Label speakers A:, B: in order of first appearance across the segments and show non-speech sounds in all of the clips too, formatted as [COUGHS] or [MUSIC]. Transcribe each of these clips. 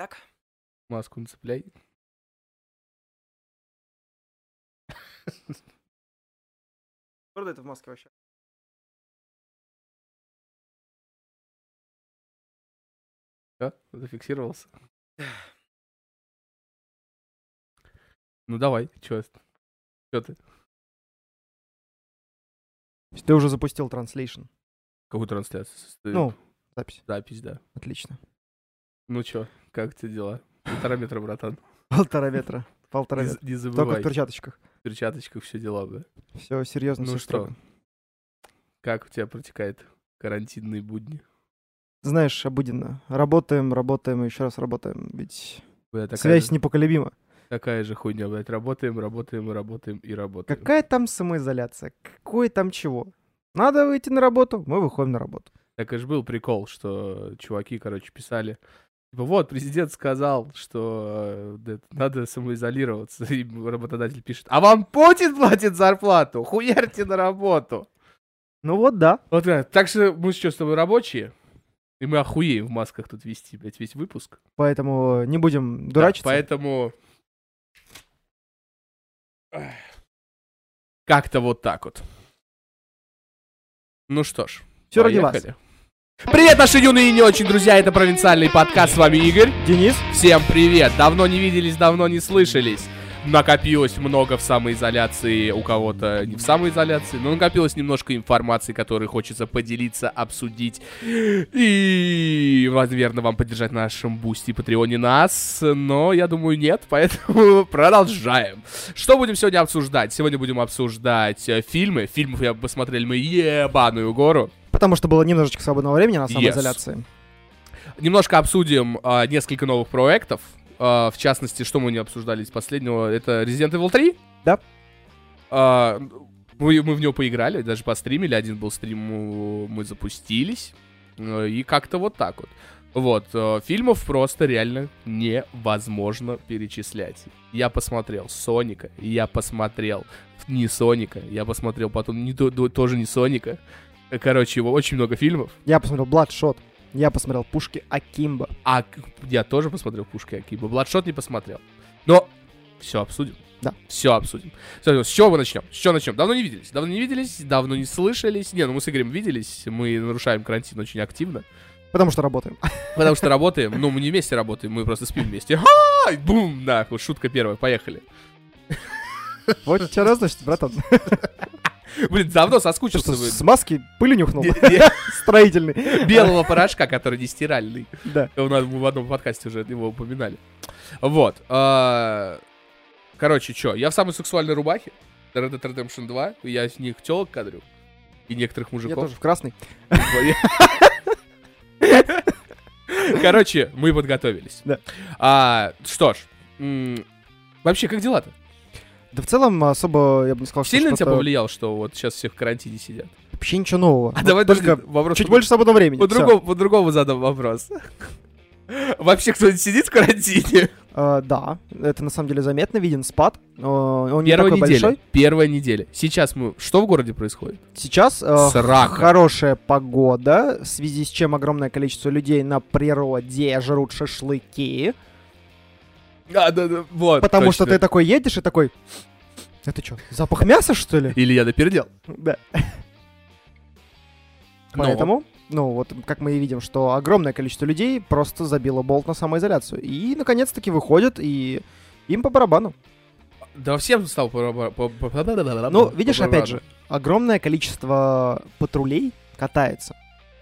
A: Так.
B: Маску нацепляй.
A: Правда это в маске вообще?
B: Да? Зафиксировался. [SIGHS] Ну давай, чё? Чё ты?
A: Ты уже запустил транслейшн.
B: Какую трансляцию?
A: Ну, запись.
B: Запись, да.
A: Отлично.
B: Ну чё, как у тебя дела? Полтора метра, братан.
A: Полтора метра. Полтора метра.
B: не
A: Только в
B: забывай.
A: перчаточках.
B: В перчаточках все дела, да.
A: Все серьезно,
B: Ну что, как у тебя протекает карантинные будни?
A: Знаешь, обыденно. Работаем, работаем и еще раз работаем. Ведь связь
B: же,
A: непоколебима.
B: такая же хуйня, блядь. Работаем, работаем, работаем и работаем.
A: Какая там самоизоляция? Какое там чего? Надо выйти на работу, мы выходим на работу.
B: Так и ж был прикол, что чуваки, короче, писали. Типа, вот, президент сказал, что э, да, надо самоизолироваться. [LAUGHS] И работодатель пишет, а вам Путин платит зарплату? Хуярьте на работу.
A: Ну вот да.
B: Вот, э, так что мы что, с тобой рабочие? И мы охуеем в масках тут вести, блядь, весь выпуск.
A: Поэтому не будем
B: Да,
A: дурачиться.
B: поэтому... Эх. Как-то вот так вот. Ну что ж,
A: Все ради вас.
B: Привет, наши юные и не очень друзья, это провинциальный подкаст, с вами Игорь.
A: Денис,
B: Всем привет, давно не виделись, давно не слышались. Накопилось много в самоизоляции, у кого-то не в самоизоляции, но накопилось немножко информации, которой хочется поделиться, обсудить и, наверное, вам поддержать на нашем бусте и патреоне нас, но я думаю нет, поэтому [LAUGHS] продолжаем. Что будем сегодня обсуждать? Сегодня будем обсуждать э, фильмы. Фильмов я посмотрели мы ебаную гору.
A: Потому что было немножечко свободного времени на самоизоляции.
B: Немножко обсудим а, несколько новых проектов. А, в частности, что мы не обсуждали из последнего, это Resident Evil 3.
A: Да.
B: А, мы, мы в него поиграли, даже постримили. Один был стрим, мы запустились. э, И как-то вот так вот. Вот, э, фильмов просто реально невозможно перечислять. Я посмотрел Соника, я посмотрел не Соника, я посмотрел потом не, то- то- тоже не Соника. Короче, его очень много фильмов.
A: Я посмотрел Bloodshot, я посмотрел Пушки Акимба.
B: А я тоже посмотрел Пушки Акиба. Бладшот не посмотрел. Но все обсудим.
A: Да.
B: Все обсудим. Всё, С чего мы начнем? С чего начнем? Давно не виделись. Давно не виделись, давно не слышались. Не, ну мы с Игорем виделись. Мы нарушаем карантин очень активно.
A: Потому что работаем. [LAUGHS]
B: Потому что работаем. Ну, мы не вместе работаем, мы просто спим вместе. Ха! Бум! Да, вот шутка первая. Поехали.
A: Вот что разносит, братан. [LAUGHS]
B: Блин, давно
A: Что,
B: соскучился. бы.
A: с маски пыль нюхнул? [LAUGHS] Строительный.
B: Белого порошка, который не стиральный.
A: Да.
B: У нас в одном подкасте уже его упоминали. Вот. а, Короче, что, я в самой сексуальной рубахе. Red Dead Redemption 2. Я с них телок кадрю. И некоторых
A: Я
B: мужиков.
A: тоже в красный. [LAUGHS]
B: Короче, мы подготовились.
A: Да.
B: А, Что ж. Вообще, как дела-то?
A: Да в целом особо, я бы не сказал, что
B: Сильно тебя повлиял, что вот сейчас все в карантине сидят?
A: Вообще ничего нового.
B: А давай
A: Только
B: подожди, вопрос
A: чуть
B: по-
A: больше свободного времени.
B: По-другому, по-другому задам вопрос. [LAUGHS] Вообще кто-нибудь сидит в карантине?
A: А, да, это на самом деле заметно, виден спад. но Он не
B: Первая
A: такой
B: неделя.
A: большой.
B: Первая неделя. Сейчас мы... Что в городе происходит?
A: Сейчас
B: Срака.
A: хорошая погода, в связи с чем огромное количество людей на природе жрут шашлыки.
B: А, да, да, вот.
A: Потому что
B: точно.
A: ты такой едешь и такой... Это что, запах мяса, что ли?
B: Или я напердел.
A: Да.
B: Но-
A: Поэтому, ну вот как мы и видим, что огромное количество людей просто забило болт на самоизоляцию. И, наконец-таки, выходят, и им по барабану.
B: Да всем стал по- по-
A: Ну, видишь, опять же, огромное количество патрулей катается.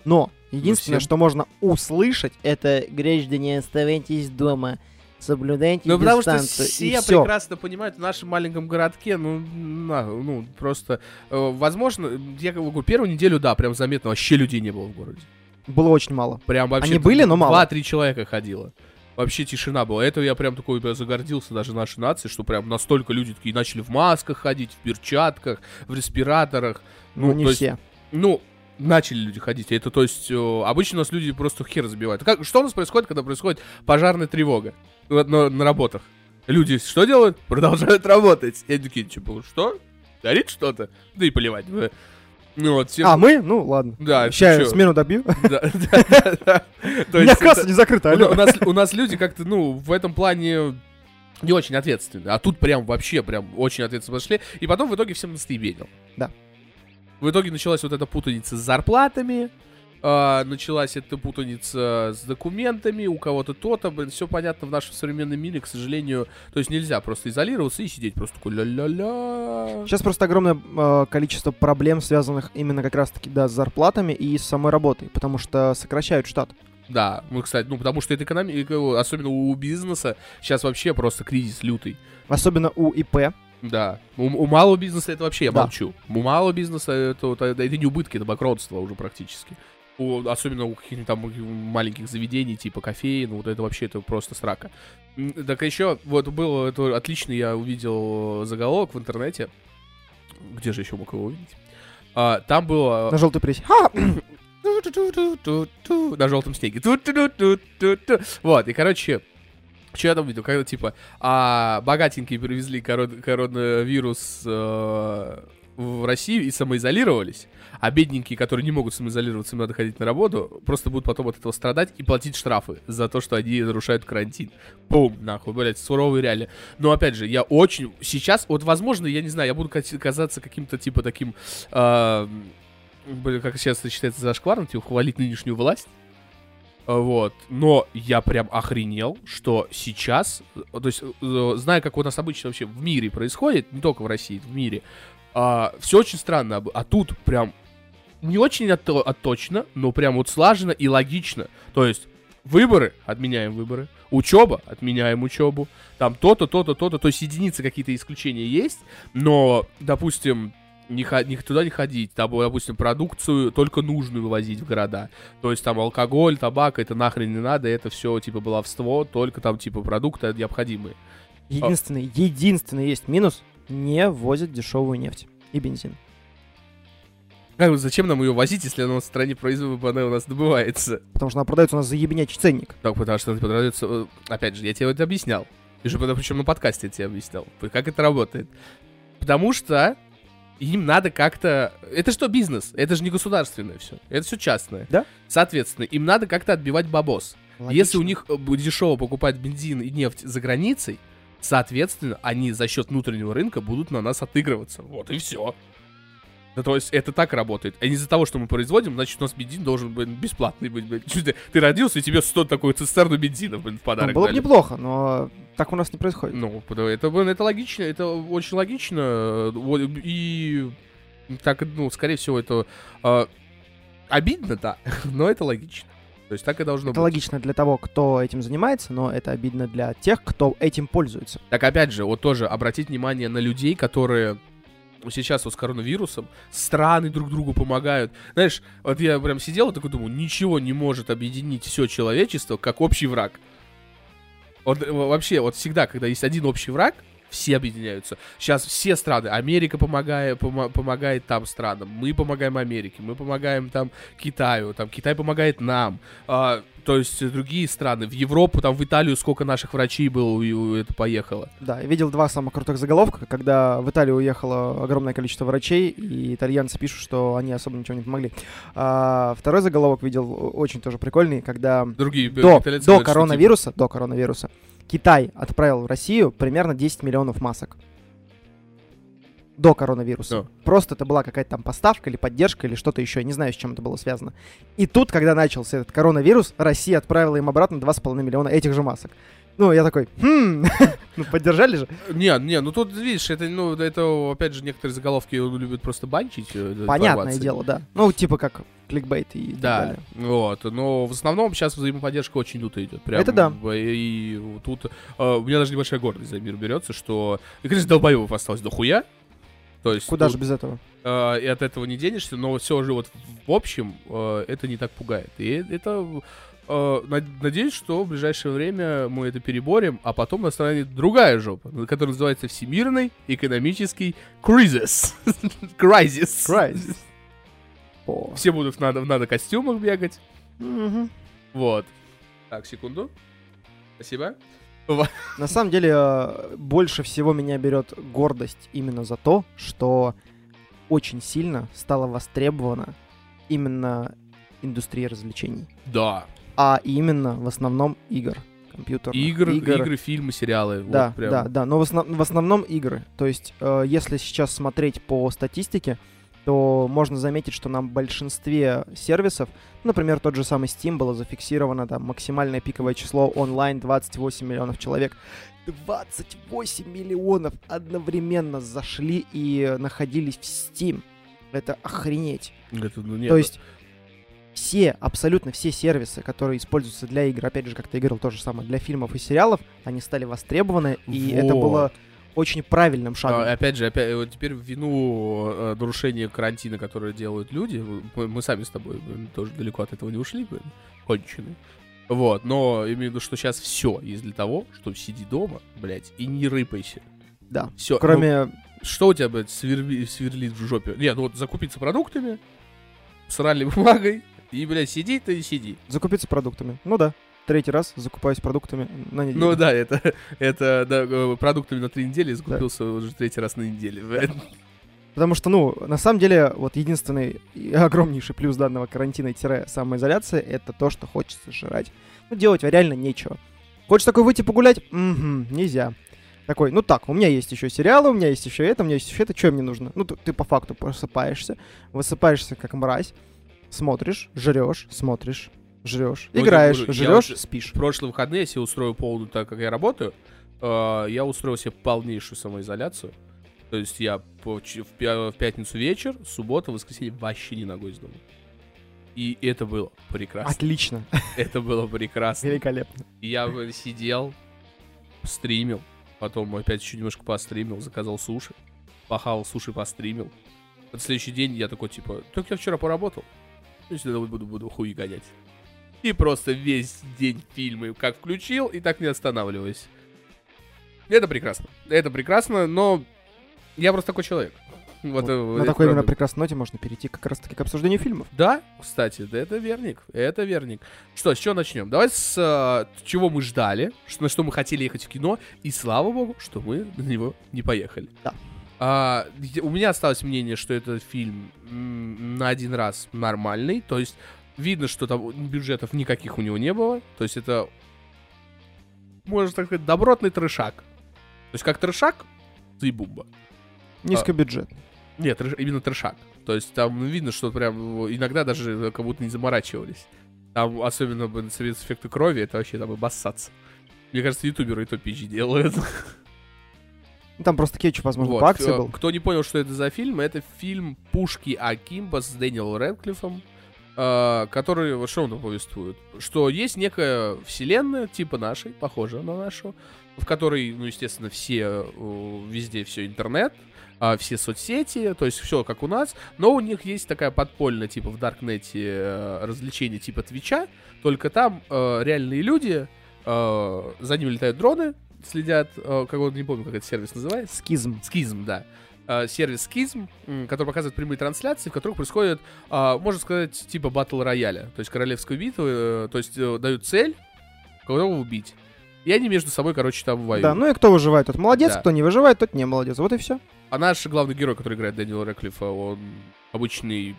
A: Но единственное,
B: всем.
A: что можно услышать, это граждане, оставайтесь дома, соблюдайте
B: Ну, потому что
A: дистанцию.
B: все прекрасно понимают, в нашем маленьком городке, ну, на- ну, просто, э, возможно, я говорю, первую неделю, да, прям заметно, вообще людей не было в городе.
A: Было очень мало.
B: Прям вообще...
A: Они были, но мало.
B: Два-три человека ходило. Вообще тишина была. Это я прям такой я загордился даже нашей нации, что прям настолько люди такие начали в масках ходить, в перчатках, в респираторах.
A: Ну, не
B: то есть,
A: все.
B: Ну, начали люди ходить. Это, то есть, э, обычно у нас люди просто хер забивают. Как, что у нас происходит, когда происходит пожарная тревога на, на- работах? Люди что делают? Продолжают работать. И они такие, типа, что? Горит что-то? Да и поливать. Ну, вот, всем-
A: А, мы? Ну, ладно.
B: Да,
A: Сейчас я смену добью.
B: Да, да, [LAUGHS] да,
A: У меня касса не закрыта,
B: у, нас, люди как-то, ну, в этом плане не очень ответственны. А тут прям вообще прям очень ответственно подошли. И потом в итоге всем настебенил.
A: Да.
B: В итоге началась вот эта путаница с зарплатами. А, началась эта путаница с документами, у кого-то то-то, блин, все понятно в нашем современном мире, к сожалению, то есть нельзя просто изолироваться и сидеть просто такой ля-ля-ля.
A: Сейчас просто огромное э, количество проблем, связанных именно как раз-таки, да, с зарплатами и с самой работой, потому что сокращают штат.
B: Да, мы, кстати, ну, потому что это экономика, особенно у бизнеса, сейчас вообще просто кризис лютый.
A: Особенно у ИП.
B: Да. У, у малого бизнеса это вообще я
A: Да.
B: молчу. У малого бизнеса это, это, это не убытки, это банкротство уже практически. У- особенно у каких-нибудь там маленьких заведений, типа кофеин, вот это вообще это просто срака. Так еще, вот был это отличный, я увидел заголовок в интернете. Где же еще мог его увидеть? А, там было...
A: На желтой прессе.
B: На желтом снеге. Вот, и, короче, что я там видел? Когда, типа, а, богатенькие привезли корон- коронавирус э, в Россию и самоизолировались, а бедненькие, которые не могут самоизолироваться, им надо ходить на работу, просто будут потом от этого страдать и платить штрафы за то, что они нарушают карантин. Бум, нахуй, блядь, суровые реалии. Но, опять же, я очень... Сейчас, вот, возможно, я не знаю, я буду ка- казаться каким-то, типа, таким... э, блин, как сейчас это считается зашкваром, типа, хвалить нынешнюю власть. А, Вот. Но я прям охренел, что сейчас, то есть, э, зная, как у нас обычно вообще в мире происходит, не только в России, в мире, все очень странно. А тут прям не очень отто- отточно, но прям вот слаженно и логично. То есть выборы, отменяем выборы, учеба, отменяем учебу, там то-то, то-то, то-то, то есть единицы какие-то исключения есть, но, допустим, не, не- туда не ходить, там, допустим, продукцию только нужную вывозить в города. То есть там алкоголь, табак, это нахрен не надо, это все типа баловство, только там типа продукты необходимые.
A: Единственный, единственный есть минус. Не возят дешевую нефть и бензин.
B: Бы зачем нам ее возить, если она в стране производства, она у нас добывается?
A: Потому что она продается у нас за ебенячий ценник.
B: Так, потому что это продается... э, Опять же, я тебе это объяснял. И же причем на подкасте я тебе объяснял, как это работает. Потому что им надо как-то... Это что бизнес? Это же не государственное все. Это все частное.
A: Да.
B: Соответственно, им надо как-то отбивать бабос.
A: Логично.
B: Если у них э, будет дешево покупать бензин и нефть за границей, соответственно, они за счет внутреннего рынка будут на нас отыгрываться. Вот и все. Да, то есть это так работает. А не из-за того, что мы производим, значит, у нас бензин должен быть бесплатный быть. блин. Ты, родился, и тебе 100 такую цистерну бензина блин, в
A: Ну,
B: подарок
A: было бы неплохо, но так у нас не происходит.
B: Ну, это, блин, это логично, это очень логично. И так, ну, скорее всего, это э, обидно, да, [LAUGHS] но это логично. То есть так и должно
A: Это
B: быть.
A: логично для того, кто этим занимается, но это обидно для тех, кто этим пользуется.
B: Так опять же, вот тоже обратить внимание на людей, которые сейчас вот с коронавирусом страны друг другу помогают. Знаешь, вот я прям сидел и такой думаю, ничего не может объединить все человечество, как общий враг. Вот э, вообще, вот всегда, когда есть один общий враг, все объединяются. Сейчас все страны, Америка помогает, помо- помогает там странам, мы помогаем Америке, мы помогаем там Китаю, там Китай помогает нам. А, то есть другие страны, в Европу, там в Италию сколько наших врачей было, и это поехало.
A: Да, я видел два самых крутых заголовка, когда в Италию уехало огромное количество врачей, и итальянцы пишут, что они особо ничего не помогли. А, второй заголовок видел очень тоже прикольный, когда
B: Другие
A: до, до
B: говорят,
A: коронавируса, до коронавируса, Китай отправил в Россию примерно 10 миллионов масок. До коронавируса.
B: Да.
A: Просто это была какая-то там поставка или поддержка или что-то еще, не знаю, с чем это было связано. И тут, когда начался этот коронавирус, Россия отправила им обратно 2,5 миллиона этих же масок. Ну, я такой, хм, [LAUGHS] ну поддержали же.
B: Не, не, ну тут, видишь, это, ну, это, опять же, некоторые заголовки любят просто банчить. э,
A: Понятное дело, да. Ну, типа как кликбейт и так
B: Да,
A: далее.
B: вот, но в основном сейчас взаимоподдержка очень лютая идет. Прям,
A: Это да.
B: И тут э, у меня даже небольшая гордость за мир берется, что, и, конечно, долбоебов осталось дохуя. То есть,
A: Куда
B: тут,
A: же без этого?
B: э, и от этого не денешься, но все же вот в общем э, это не так пугает. И это э, надеюсь, что в ближайшее время мы это переборем, а потом настанет другая жопа, которая называется Всемирный экономический кризис. [LAUGHS] Кризис.
A: Крайзис. О.
B: Все будут в надо, в надо костюмах бегать. Вот. Так, секунду. Спасибо.
A: На самом деле, э, больше всего меня берет гордость именно за то, что очень сильно стала востребована именно индустрия развлечений.
B: Да.
A: А именно в основном игр компьютерных.
B: Игр, игры, фильмы, сериалы.
A: Да,
B: вот прям.
A: да, да. Но в, основ- в основном игры. То есть, э, если сейчас смотреть по статистике, то можно заметить, что на большинстве сервисов, например, тот же самый Steam было зафиксировано там максимальное пиковое число онлайн 28 миллионов человек. 28 миллионов одновременно зашли и находились в Steam. Это охренеть.
B: Это, ну, нет,
A: То есть все, абсолютно все сервисы, которые используются для игр, опять же, как ты говорил, то же самое, для фильмов и сериалов, они стали востребованы, и это
B: Вот.
A: было очень правильным
B: А,
A: шагом.
B: опять же, опять, вот теперь в вину э, нарушения карантина, которое делают люди, мы, мы сами с тобой блин, тоже далеко от этого не ушли, блин, конченые. Вот, но имею в виду, что сейчас все есть для того, чтобы сиди дома, блядь, и не рыпайся.
A: да.
B: Все.
A: Кроме...
B: что у тебя, блядь, сверли- сверлит в жопе? Нет, ну вот закупиться продуктами, срали бумагой, и, блядь, сиди ты и сиди.
A: закупиться продуктами. Ну да. Третий раз закупаюсь продуктами на неделю.
B: Ну да, это, это да, э, продуктами на три недели закупился уже третий раз на блядь.
A: Потому что, ну, на самом деле, вот единственный и [LAUGHS] огромнейший плюс данного карантина-самоизоляции это то, что хочется жрать. Ну, делать реально нечего. Хочешь такой выйти погулять? Угу, нельзя. Такой, ну так, у меня есть еще сериалы, у меня есть еще это, у меня есть еще это, что мне нужно? Ну, ты, ты по факту просыпаешься, высыпаешься как мразь, смотришь, жрешь, смотришь, жрешь,
B: Ну, я
A: играешь,
B: я
A: жрешь,
B: вот-
A: спишь.
B: В прошлые выходные я себе устроил полную, так как я работаю, э, я устроил себе полнейшую самоизоляцию. То есть я по в, в пятницу вечер, суббота, воскресенье вообще не ногой из дома. И это было прекрасно.
A: Отлично, [LAUGHS]
B: Это было прекрасно.
A: великолепно.
B: Я сидел, стримил, потом опять еще немножко постримил, заказал суши, похавал суши, постримил. На следующий день я такой, типа, так я вчера поработал, ну, домой буду, буду хуй гонять. И просто весь день фильмы как включил, и так не останавливаясь. Это прекрасно. Это прекрасно, но я просто такой человек. Вот,
A: Вот
B: э,
A: на такой именно
B: правда.
A: прекрасной ноте можно перейти как раз-таки к обсуждению фильмов.
B: Да, кстати, да это верник. Это верник. Что, с чего начнем? Давай с а, чего мы ждали, что, на что мы хотели ехать в кино, и слава богу, что мы на него не поехали.
A: Да.
B: А, у меня осталось мнение, что этот фильм на один раз нормальный, то есть видно, что там бюджетов никаких у него не было, то есть это, можно так сказать, добротный трешак. То есть как трешак, заебумба.
A: Низкобюджетный.
B: Нет, трэш- именно трешак. То есть там видно, что прям иногда даже как будто не заморачивались. Там особенно бы спецэффекты крови, это вообще там и бассаться. Мне кажется, ютуберы и то PG делают. [LAUGHS]
A: Ну, Там просто кетчуп, возможно,
B: Вот.
A: по акции
B: Э,
A: был.
B: Кто не понял, что это за фильм, это фильм «Пушки Акимба» с Дэниелом Рэдклиффом, э, который, вот что он повествует? Что есть некая вселенная, типа нашей, похожая на нашу, в которой, ну, естественно, все, э, везде все интернет, а, все соцсети, то есть все как у нас, но у них есть такая подпольная, типа в Даркнете, э, развлечение типа Твича, только там э, реальные люди, э, за ними летают дроны, следят, э, как он, не помню, как этот сервис называется,
A: Скизм.
B: Скизм, да. Э, сервис Скизм, который показывает прямые трансляции, в которых происходит, а, можно сказать, типа батл рояля, то есть королевской битвы, э, то есть дают цель, кого убить. И они между собой, короче, там воюют.
A: Да, ну и кто выживает, тот молодец,
B: Да.
A: кто не выживает, тот не молодец. Вот и все.
B: А наш главный герой, который играет Дэниел Рэклиффа, он обычный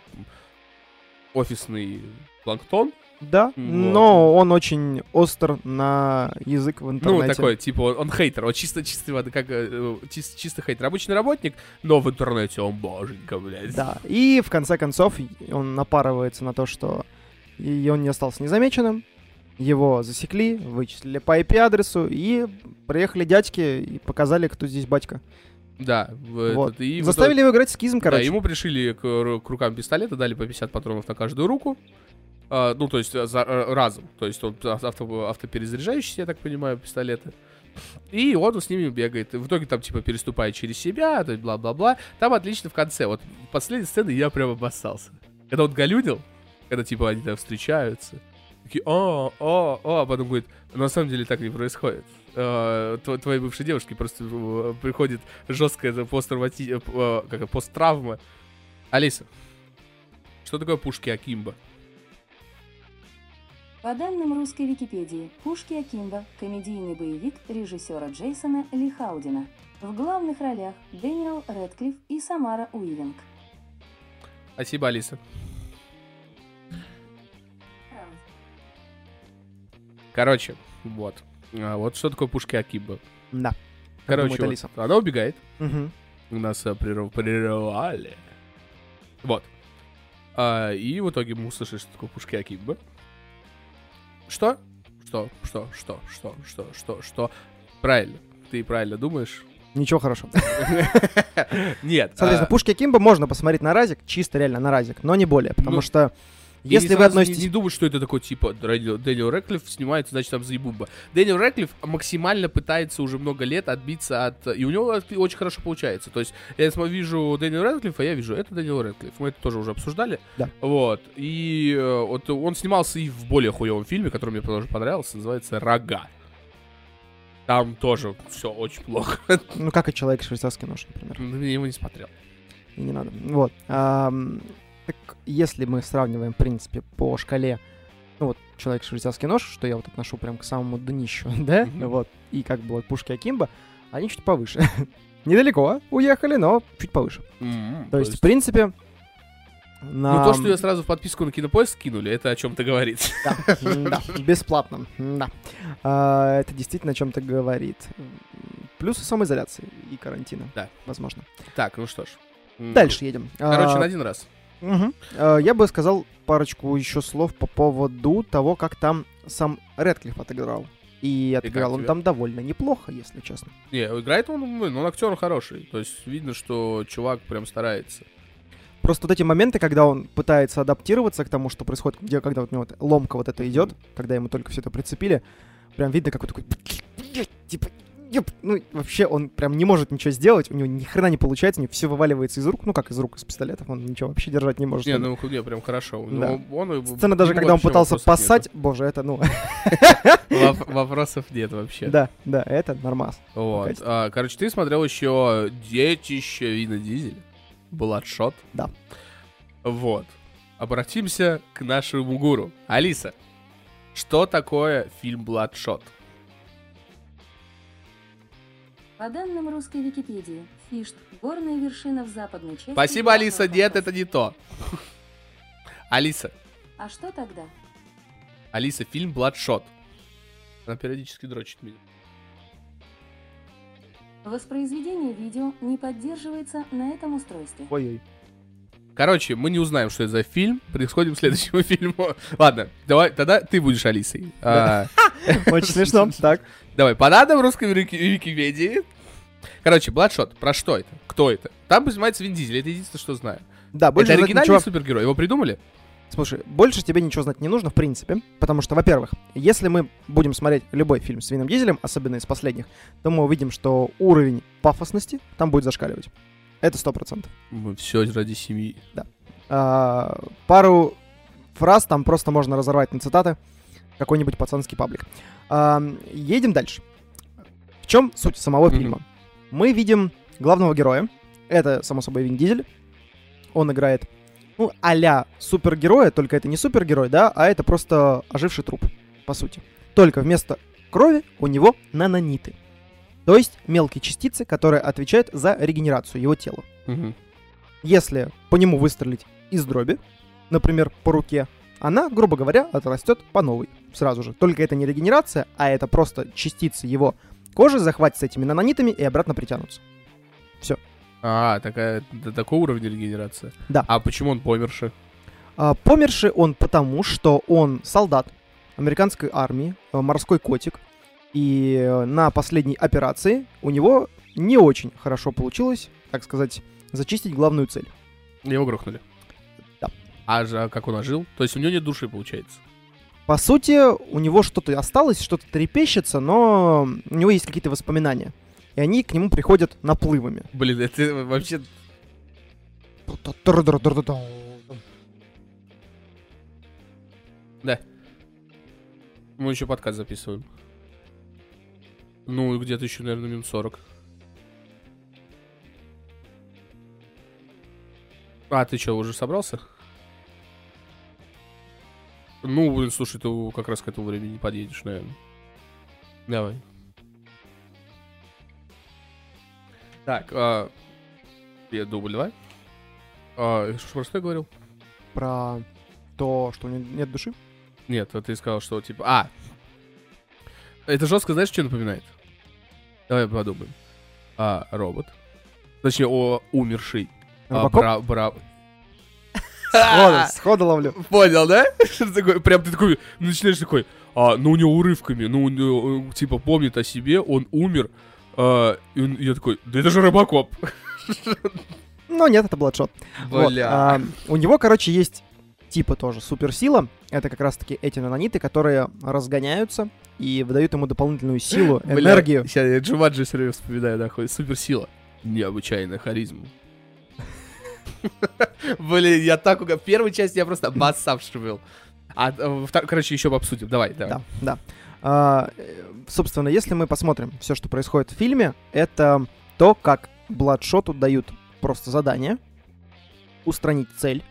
B: офисный планктон.
A: Да,
B: Вот.
A: но он очень остр на язык в
B: Ну,
A: интернете.
B: такой, типа, он, он хейтер, он чисто, чисто, вот как, э, чис- чисто хейтер. Обычный работник, но в интернете он боженька, блядь.
A: Да, и в конце концов он напарывается на то, что и он не остался незамеченным. Его засекли, вычислили по IP-адресу, и приехали дядьки и показали, кто здесь батька.
B: Да,
A: Вот.
B: этот, и
A: Заставили его играть скизм,
B: Да,
A: короче.
B: ему пришили к, к рукам пистолета, дали по 50 патронов на каждую руку. А, ну, то есть а, за- а, разом. То есть он авто, автоперезаряжающийся, я так понимаю, пистолеты. И он с ними бегает. В итоге там, типа, переступает через себя, то есть бла-бла-бла. Там отлично в конце. Вот в последней сцене я прям обоссался. Когда он галюнил, когда, типа, они там встречаются. Такие, о, о, о, а потом говорит, «Но на самом деле так не происходит. Э, тво- твоей бывшей девушке просто э, приходит жесткая посттравмати- э, э, посттравма. Алиса, что такое пушки Акимба?
C: По данным русской Википедии, «Пушки Акимба» – комедийный боевик режиссера Джейсона Ли Хаудина. В главных ролях Дэниел Рэдклифф и Самара Уивинг.
B: Спасибо, Алиса. Короче, вот. А, вот что такое пушки Акиба.
A: Да.
B: Короче,
A: думает
B: вот
A: Алиса.
B: она убегает.
A: Мгм.
B: Нас а, прерв- прервали. Вот. А, и в итоге мы услышали, что такое "Пушки Акимбо". Что? Что? Что? Что? Что? Что? Что? Что? Правильно. Ты правильно думаешь?
A: Ничего хорошего. [LAUGHS]
B: Нет.
A: Соответственно,
B: а,
A: "Пушки Акимбо" можно посмотреть на разик, чисто реально на разик, но не более, потому
B: Ну,
A: что если вы
B: сразу не-
A: относитесь...
B: Не, думать, что это такой, типа, Дэниел, Дэниел Рэдклифф снимается, значит, там заебумба. Дэниел Рэдклифф максимально пытается уже много лет отбиться от... И у него очень хорошо получается. То есть, я см- вижу Дэниела Рэдклиффа, я вижу, это Дэниел Рэдклифф. Мы это тоже уже обсуждали.
A: Да.
B: Вот. И э, вот он снимался и в более хуевом фильме, который мне тоже понравился, называется «Рога». Там тоже все очень плохо. [LAUGHS]
A: Ну, как и человек швейцарский нож, например.
B: Я его не смотрел.
A: И не надо. Вот. Так если мы сравниваем, в принципе, по шкале, ну вот, человек швейцарский нож, что я вот отношу прям к самому днищу, [LAUGHS] да, вот, и как бы вот пушки Акимба, они чуть повыше. [LAUGHS] Недалеко уехали, но чуть повыше. То есть, в принципе, на...
B: Ну, то, что ее сразу в подписку на Кинопоиск скинули, это о чем-то говорит. [LAUGHS]
A: Да, да, бесплатно, да. А, Это действительно о чем-то говорит. Плюсы самоизоляции и карантина.
B: Да.
A: Возможно.
B: Так, ну что ж.
A: Дальше едем.
B: Короче,
A: А,
B: на один раз.
A: Э, Я бы сказал парочку еще слов по поводу того, как там сам Редклифф отыграл. И отыграл
B: как
A: он
B: тебе?
A: там довольно неплохо, если честно.
B: Не, играет он, ну, он актер хороший. То есть видно, что чувак прям старается.
A: Просто вот эти моменты, когда он пытается адаптироваться к тому, что происходит, где когда вот у него вот ломка вот эта идет, когда ему только все это прицепили, прям видно, как он такой, типа, ёп, ну вообще он прям не может ничего сделать, у него ни хрена не получается, у него все вываливается из рук, ну как из рук, из пистолетов, он ничего вообще держать не может.
B: Не, ну не, прям хорошо. Ну,
A: Да.
B: он,
A: Сцена даже, когда он пытался поссать, боже, это, ну,
B: Вопросов нет вообще.
A: да, да, это нормас.
B: Вот. А, короче, ты смотрел еще Детище Вина Дизель. Бладшот.
A: Да.
B: Вот. Обратимся к нашему гуру. Алиса, что такое фильм Бладшот?
C: По данным русской Википедии, Фишт – горная вершина в западной части...
B: Спасибо, Алиса. Нет, это не то. [LAUGHS] Алиса,
C: А что тогда?
B: Алиса, фильм Бладшот. Она периодически дрочит меня.
C: Воспроизведение видео не поддерживается на этом устройстве.
A: Ой-ой.
B: Короче, мы не узнаем, что это за фильм. Переходим к следующему [LAUGHS] фильму. Ладно, давай, тогда ты будешь Алисой. А, [LAUGHS]
A: Очень смешно. Так.
B: Давай, по данным русской Вики- Википедии. Короче, Бладшот, про что это? Кто это? Там снимается Вин Дизель, это единственное, что знаю.
A: Да, больше
B: это оригинальный
A: ничего-
B: супергерой, его придумали?
A: Слушай, больше тебе ничего знать не нужно, в принципе, потому что, во-первых, если мы будем смотреть любой фильм с Вином Дизелем, особенно из последних, то мы увидим, что уровень пафосности там будет зашкаливать. Это сто процентов.
B: Все ради семьи.
A: А, пару фраз там просто можно разорвать на цитаты. Какой-нибудь пацанский паблик. А, едем дальше. В чем суть самого
B: Мгм.
A: фильма? Мы видим главного героя. Это, само собой, Вин Дизель. Он играет, ну, а супергероя, только это не супергерой, да, а это просто оживший труп, по сути. Только вместо крови у него нанониты. То есть мелкие частицы, которые отвечают за регенерацию его тела.
B: Мгм.
A: Если по нему выстрелить из дроби, например, по руке, она, грубо говоря, отрастет по новой сразу же. Только это не регенерация, а это просто частицы его кожи захватятся этими нанонитами и обратно притянутся.
B: А, такая, до такого уровня регенерация.
A: Да.
B: А почему он померший?
A: А, померший он потому, что он солдат американской армии, э, морской котик, и э, на последней операции у него не очень хорошо получилось, так сказать, зачистить главную цель.
B: Его грохнули.
A: Да.
B: А же, а как он ожил? То есть у него нет души, получается.
A: По сути, у него что-то осталось, что-то трепещется, но у него есть какие-то воспоминания. И они к нему приходят наплывами.
B: Блин, это вообще... Мы еще подкаст записываем. Ну, где-то еще, наверное, минут 40. А, ты что, уже собрался? Ну, блин, слушай, ты как раз к этому времени не подъедешь, наверное. Давай. Так, а... Я дубль, давай. А, что, про что я говорил?
A: Про то, что у него нет души.
B: Нет, вот ты сказал, что типа... А! Это жестко, знаешь, что напоминает? Давай подумаем. А, робот. Точнее, о умерший. А, бра- бра-
A: Сходу, [LAUGHS] сходу ловлю.
B: Понял, да? [LAUGHS] Прям ты такой, начинаешь такой, а, ну у него урывками, ну, э, типа, помнит о себе, он умер, а, и я такой, да это же Робокоп. [LAUGHS]
A: Но нет, это Бладшот. Вот,
B: Бля.
A: а, у него, короче, есть типа тоже суперсила. Это как раз-таки эти нанониты, которые разгоняются и выдают ему дополнительную силу,
B: Бля,
A: энергию.
B: Сейчас я Джумаджи все время вспоминаю, нахуй. Суперсила. Необычайная харизма. [LAUGHS] Блин, я так. В первой части я просто бассавший был. А, э, короче, еще обсудим. Давай, давай.
A: Да, да. А, э, собственно, если мы посмотрим все, что происходит в фильме, это то, как Бладшоту дают просто задание устранить цель.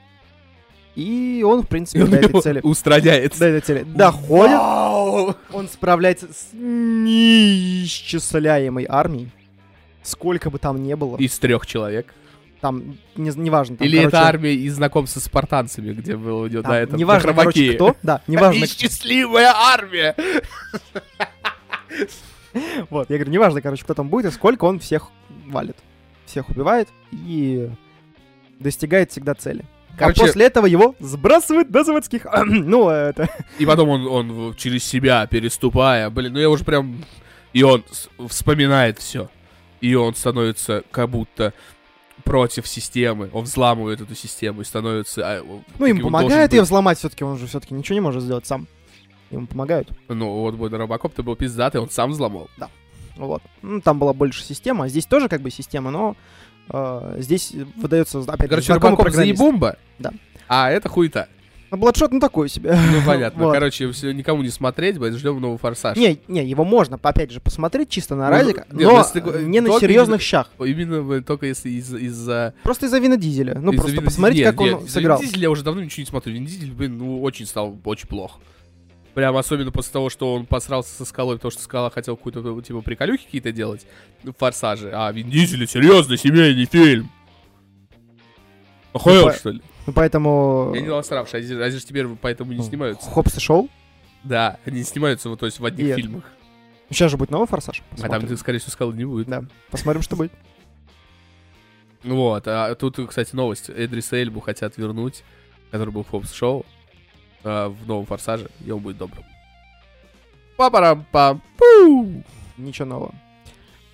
A: И он, в принципе, до этой цели...
B: устраняется.
A: До этой цели доходит.
B: Вау!
A: Он справляется с неисчисляемой армией. Сколько бы там ни было.
B: Из трех человек.
A: Там, не, неважно. Там,
B: Или
A: короче,
B: это армия из знакомства с спартанцами, где было у него
A: там
B: до этого.
A: неважно, короче, кто. Да, [LAUGHS] неважно,
B: Несчастливая армия! [LAUGHS]
A: Вот, я говорю, неважно, короче, кто там будет и сколько он всех валит. Всех убивает и достигает всегда цели.
B: Короче-
A: а после этого его сбрасывают до заводских. [CLEARS THROAT] ну, это...
B: И потом он, он через себя переступая, блин, ну я уже прям... И он вспоминает все. И он становится как будто против системы. Он взламывает эту систему и становится... а,
A: Ну, им помогает ее взломать все-таки, он же все-таки ничего не может сделать сам. Ему помогают.
B: Ну, вот мой Робокоп-то был пиздатый, он сам взломал.
A: Вот. Ну, там была больше система, здесь тоже как бы система, но э, здесь выдается, опять
B: Короче, Робокоп заебумба.
A: Да.
B: А это хуета.
A: А Бладшот, ну, такой себе.
B: Ну, [LAUGHS] понятно.
A: Вот.
B: Короче, все, никому не смотреть, блин, ждем новый форсаж.
A: Не, не, его можно, опять же, посмотреть чисто на
B: Ну,
A: разик,
B: не,
A: но
B: ну, если
A: не на серьезных
B: именно-
A: щах.
B: Именно блин, только если из- из-за...
A: Просто из-за Вина Дизеля. Ну,
B: из-за
A: просто посмотрите, как он
B: Нет,
A: сыграл.
B: Вина Дизеля я уже давно ничего не смотрю. Вин Дизель, блин, ну, очень стал очень плохо. Прям особенно после того, что он посрался со скалой, потому что скала хотел какую-то, типа, приколюхи какие-то делать, ну, форсажи. А Вин Дизель, серьезно, семейный фильм. Охуел,
A: Ну, по-
B: что ли?
A: Ну, поэтому...
B: Я не насравший, а здесь же теперь поэтому не
A: ну,
B: снимаются.
A: Хопс и Шоу.
B: Да, они снимаются, вот, то есть в одних
A: это.
B: фильмах.
A: Сейчас же будет новый Форсаж.
B: А там,
A: Посмотрим.
B: скорее всего, скалы не будет.
A: Да, посмотрим, что будет.
B: Вот, а тут, кстати, новость. Эдриса Эльбу хотят вернуть, который был в Хопс Шоу, а, в новом Форсаже, и он будет добрым. папарам пам пу
A: Ничего нового.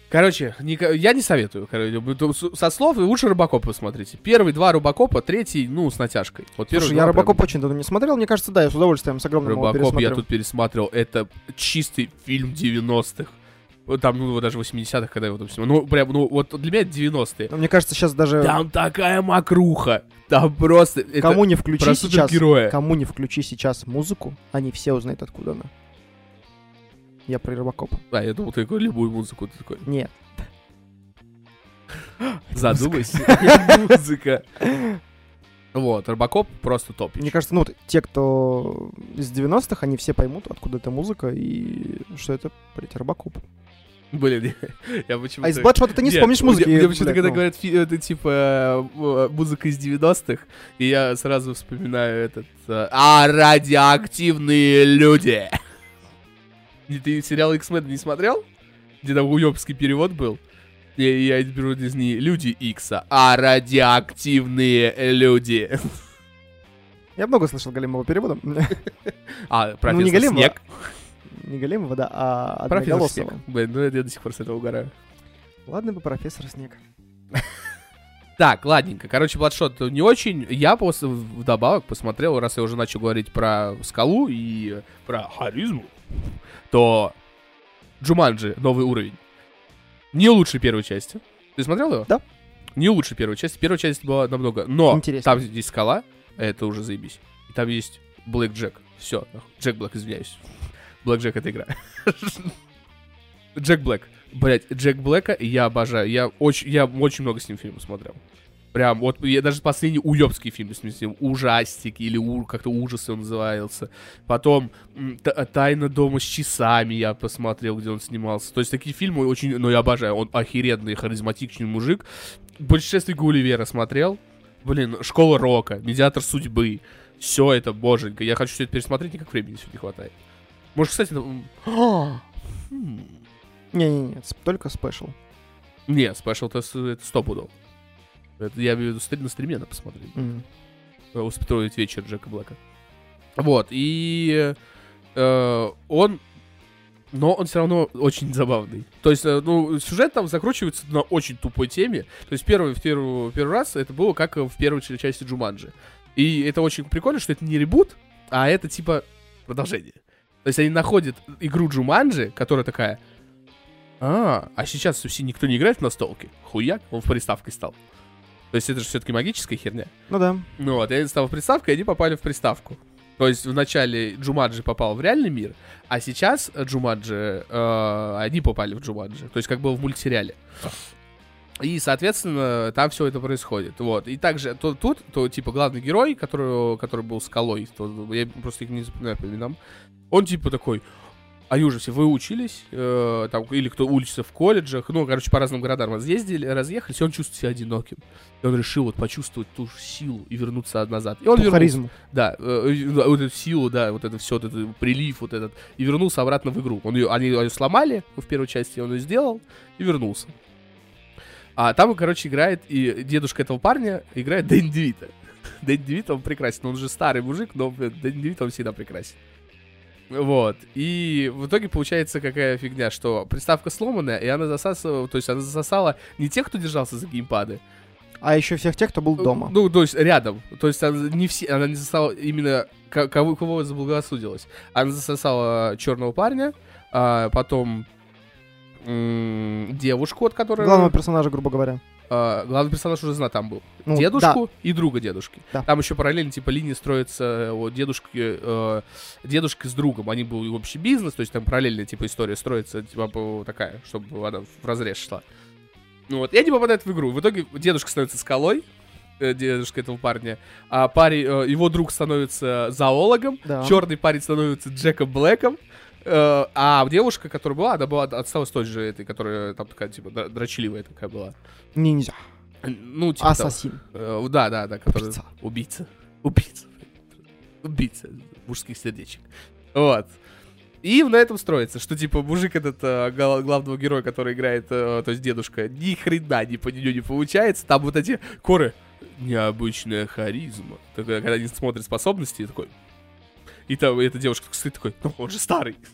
B: Короче, ника- я не советую. короче, Со слов лучше Робокопа посмотрите. Первый два Робокопа, третий, ну, с натяжкой. Вот первый
A: Слушай, я Робокоп очень давно не смотрел. Мне кажется, да, я с удовольствием, с огромным
B: Робокоп я тут пересматривал. Это чистый фильм 90-х. Вот Там, ну, даже 80-х, когда его там снимал. Ну, прям, ну, вот для меня это 90-е.
A: Но мне кажется, сейчас даже
B: Там такая макруха. Там просто... это
A: кому не включи сейчас,
B: супергероя.
A: кому не включи сейчас музыку, они все узнают, откуда она. Я про Робокопа.
B: А, я думал, ты такой любую музыку. Ты такой,
A: Нет.
B: задумайся. Музыка. [LAUGHS] Вот, Робокоп просто топ.
A: Мне кажется, ну вот те, кто из 90-х, они все поймут, откуда эта музыка и что это, блядь, Робокоп.
B: Блин, я почему-то...
A: А из Бладшота ты не
B: Нет,
A: вспомнишь музыки.
B: Мне, мне почему-то, когда
A: ну.
B: говорят, это типа э, музыка из 90-х, и я сразу вспоминаю этот... э, а, радиоактивные люди! Не, Ты сериал X-Men не смотрел? Где там уёбский перевод был? Я, я беру из не люди Икса, а радиоактивные люди. [LAUGHS]
A: Я много слышал Галимова перевода. [LAUGHS]
B: А, профессор
A: Ну, не Галимова,
B: Снег.
A: Не Галимова, да, а
B: Профессор Снег. Блин, ну это я до сих пор с этого угораю.
A: Ладно бы профессор Снег. [LAUGHS]
B: Так, ладненько. Короче, Бладшот не очень. Я после вдобавок посмотрел, раз я уже начал говорить про скалу и про харизму, то Джуманджи новый уровень. Не лучше первой части. Ты смотрел его?
A: Да.
B: Не лучше первой части. Первая часть была намного. Но
A: Интереснее.
B: там здесь скала, это уже заебись. И там есть Блэк Джек. Все. Джек Блэк, извиняюсь. Блэк Джек это игра. [LAUGHS] Джек Блэк. Блять, Джек Блэка я обожаю. Я очень, я очень много с ним фильмов смотрел. Прям, вот я даже последний уебский фильм с ним. Ужастик или у, как-то ужасы он назывался. Потом Тайна дома с часами я посмотрел, где он снимался. То есть такие фильмы очень, ну я обожаю. Он охеренный, харизматичный мужик. Путешествие Гулливера смотрел. Блин, школа рока, медиатор судьбы. Все это, боженька. Я хочу все это пересмотреть, никак времени все не хватает. Может, кстати, это... м, [GASPS] хм.
A: Не-не-не, только special.
B: Не, special это, это стопудово. Это я имею в виду на стриме надо посмотреть.
A: М.
B: э, устроить вечер Джека Блэка. Вот, и э, он, но он все равно очень забавный. То есть, э, ну, сюжет там закручивается на очень тупой теме. То есть, первый, в первый, первый раз это было как в первой части Джуманджи. И это очень прикольно, что это не ребут, а это типа продолжение. То есть, они находят игру Джуманджи, которая такая... А, а сейчас все никто не играет в настолки. Хуяк, он в приставкой стал. То есть это же все-таки магическая херня.
A: Ну да.
B: Ну вот, и они стали в приставку, и они попали в приставку. То есть вначале Джумаджи попал в реальный мир, а сейчас Джумаджи, э, они попали в Джумаджи. То есть как было в мультсериале. И, соответственно, там все это происходит. Вот. И также то, тут, то, типа, главный герой, который, который был скалой, то, я просто их не запоминаю по именам, он, типа, такой, они уже все выучились, э, там, или кто учится в колледжах, ну, короче, по разным городам разъездили, разъехались, и он чувствует себя одиноким. И он решил вот почувствовать ту же силу и вернуться назад. И он вернулся. Да, э, вот эту силу, да, вот это все, вот этот прилив, вот этот, и вернулся обратно в игру. Он ее, они ее сломали в первой части, он ее сделал и вернулся. А там, короче, играет, и дедушка этого парня играет Дэнни Девита. [LAUGHS] Дэнни Девит, он прекрасен, он уже старый мужик, но блин, Дэнни Девит, он всегда прекрасен. Вот. И в итоге получается какая фигня, что приставка сломанная, и она засасывала, то есть она засосала не тех, кто держался за геймпады,
A: А еще всех тех, кто был дома.
B: ну, то есть рядом. То есть она не все, она не засосала именно ко- кого, кого заблагорассудилась. Она засосала черного парня, а потом девушку, от которой...
A: Главного персонажа, грубо говоря.
B: А, главный персонаж уже знал, там был.
A: Ну,
B: дедушку и друга дедушки.
A: Да.
B: Там еще параллельно, типа, линии строятся э, вот, дедушки, э, дедушка с другом. Они был общий бизнес, то есть там параллельная, типа, история строится, типа, такая, чтобы она в разрез шла. Ну вот, и они попадают в игру. В итоге дедушка становится скалой, э, дедушка этого парня, а парень, э, его друг становится зоологом,
A: Да.
B: черный парень становится Джеком Блэком, э, а девушка, которая была, она была осталась той же этой, которая там такая, типа, др- дрочливая такая была.
A: Ниндзя.
B: Ну, типа того.
A: Ассасин.
B: Э, Да, да, да, который...
A: Убийца.
B: Убийца. Убийца. Убийца мужских сердечек. Вот. И на этом строится, что типа мужик этот э, гла- главного героя, который играет, э, то есть дедушка, ни хрена не по нему не получается. Там вот эти коры необычная харизма. Такая, когда они смотрят способности, такой. И там эта девушка стоит такой, ну он же старый. [LAUGHS]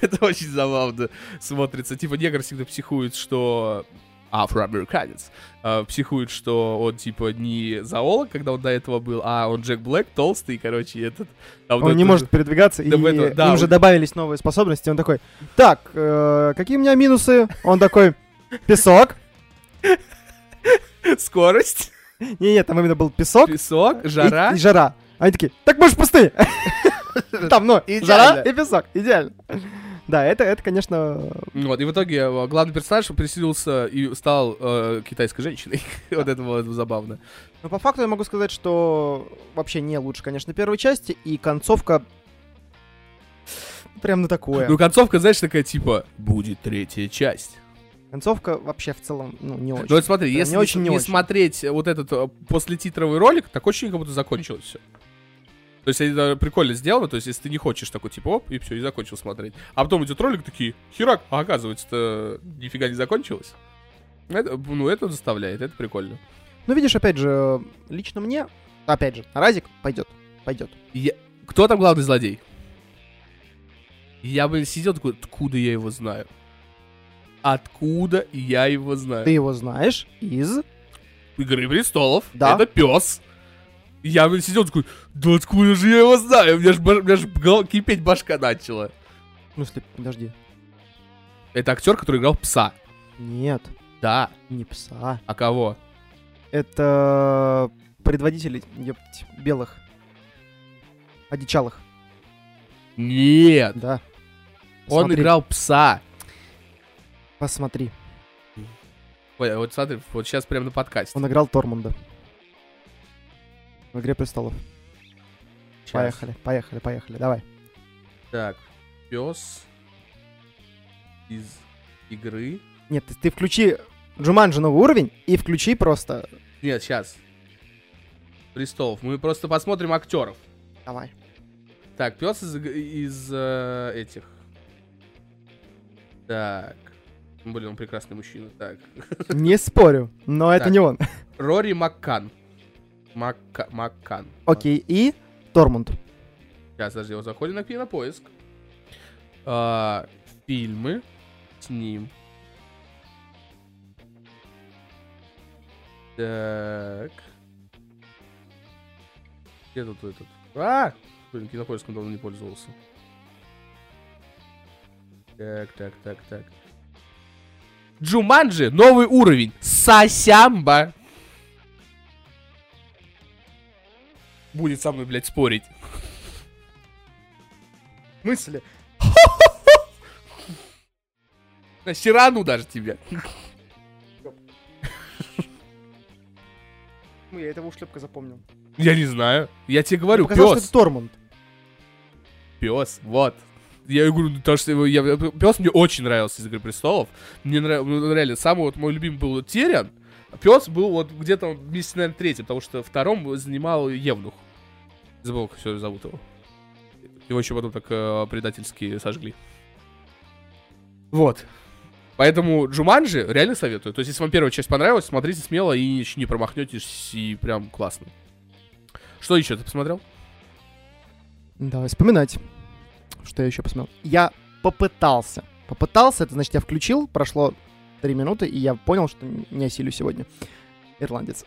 B: Это очень забавно смотрится. Типа негр всегда психует, что афроамериканец, а, психует, что он, типа, не зоолог, когда он до этого был, а он Джек Блэк, толстый, короче, этот... а вот
A: Он не
B: это-
A: может передвигаться, и
B: Да, в это- да,
A: им
B: он-
A: же добавились новые способности. Он такой, так, э, какие у меня минусы? Он такой, песок. [LAUGHS]
B: Скорость,
A: Не-не, там именно был песок
B: песок,
A: и-
B: жара.
A: и жара. Они такие, так мы же пустые. [LAUGHS] Там, ну, жара и песок. Идеально. Да, это, это, конечно,
B: Вот, и в итоге э, главный персонаж переселился и стал э, китайской женщиной. [LAUGHS] вот это было забавно.
A: Но по факту я могу сказать, что вообще не лучше, конечно, первой части, и концовка прям на такое.
B: Ну, концовка, знаешь, такая, типа, будет третья часть.
A: Концовка вообще в целом, ну, не очень.
B: Ну, вот смотри,
A: Да,
B: если
A: не очень, не
B: не
A: очень.
B: смотреть вот этот э, послетитровый ролик, так очень как будто закончилось все. То есть это прикольно сделано, то есть если ты не хочешь такой, типа, оп, и все, и закончил смотреть. А потом идет ролик, такие, херак, а оказывается-то нифига не закончилось. Это, ну, это заставляет, это прикольно.
A: Ну, видишь, опять же, лично мне, опять же, Разик пойдет, пойдет.
B: Я- Кто там главный злодей? Я бы сидел такой, откуда я его знаю? Откуда я его знаю?
A: Ты его знаешь из...
B: Игры престолов.
A: Да.
B: Это пес. Я сидел такой, да откуда же я его знаю? У меня ж, ба- у меня ж гол- кипеть башка начала.
A: В смысле, подожди.
B: Это актер, который играл пса.
A: Нет,
B: Да.
A: не пса.
B: А кого?
A: Это предводители, ептать, белых. Одичалых,
B: Нет.
A: да.
B: Он
A: Смотри,
B: играл пса.
A: Посмотри.
B: Ой, вот смотри, вот сейчас прямо на подкасте.
A: Он играл Тормунда. В «Игре престолов».
B: Щас.
A: Поехали, поехали, поехали, давай.
B: Так, пес из игры.
A: Нет, ты, ты включи Джуманджи новый уровень и включи просто...
B: Нет, сейчас. престолов. Мы просто посмотрим актеров.
A: Давай.
B: Так, пес из, из э, этих. Так. Блин, он прекрасный мужчина. Так.
A: Не спорю, но это
B: Так.
A: не он.
B: Рори Маккан. Макка, Маккан.
A: Окей, и Тормунд.
B: Сейчас, подожди, вот заходим на кинопоиск. А, фильмы с ним. Так. Где тут этот? А! Блин, кинопоиском давно не пользовался. Так, так, так, так. Джуманджи, новый уровень. Сасямба. Будет со мной, блядь, спорить.
A: Мысли. [LAUGHS]
B: На Сирану даже тебя. [LAUGHS]
A: Ну, я этого ушлепка запомнил.
B: Я не знаю. Я тебе говорю,
A: Показалось, что
B: пес.
A: это Тормунд.
B: Пес, вот. Я говорю, ну, потому что я, пес мне очень нравился из Игры престолов. Мне нравился, реально, самый вот мой любимый был Тириан. Пес был вот где-то вместе, наверное, третьем, потому что втором занимал Евнух. Забыл, как все зовут его. Его еще потом так э, предательски сожгли. Вот. Поэтому Джуманджи реально советую. То есть, если вам первая часть понравилась, смотрите смело и еще не промахнетесь, и прям классно. Что еще ты посмотрел?
A: Давай вспоминать, что я еще посмотрел. Я попытался. Попытался, это значит, я включил, прошло три минуты, и я понял, что не осилю сегодня. Ирландец.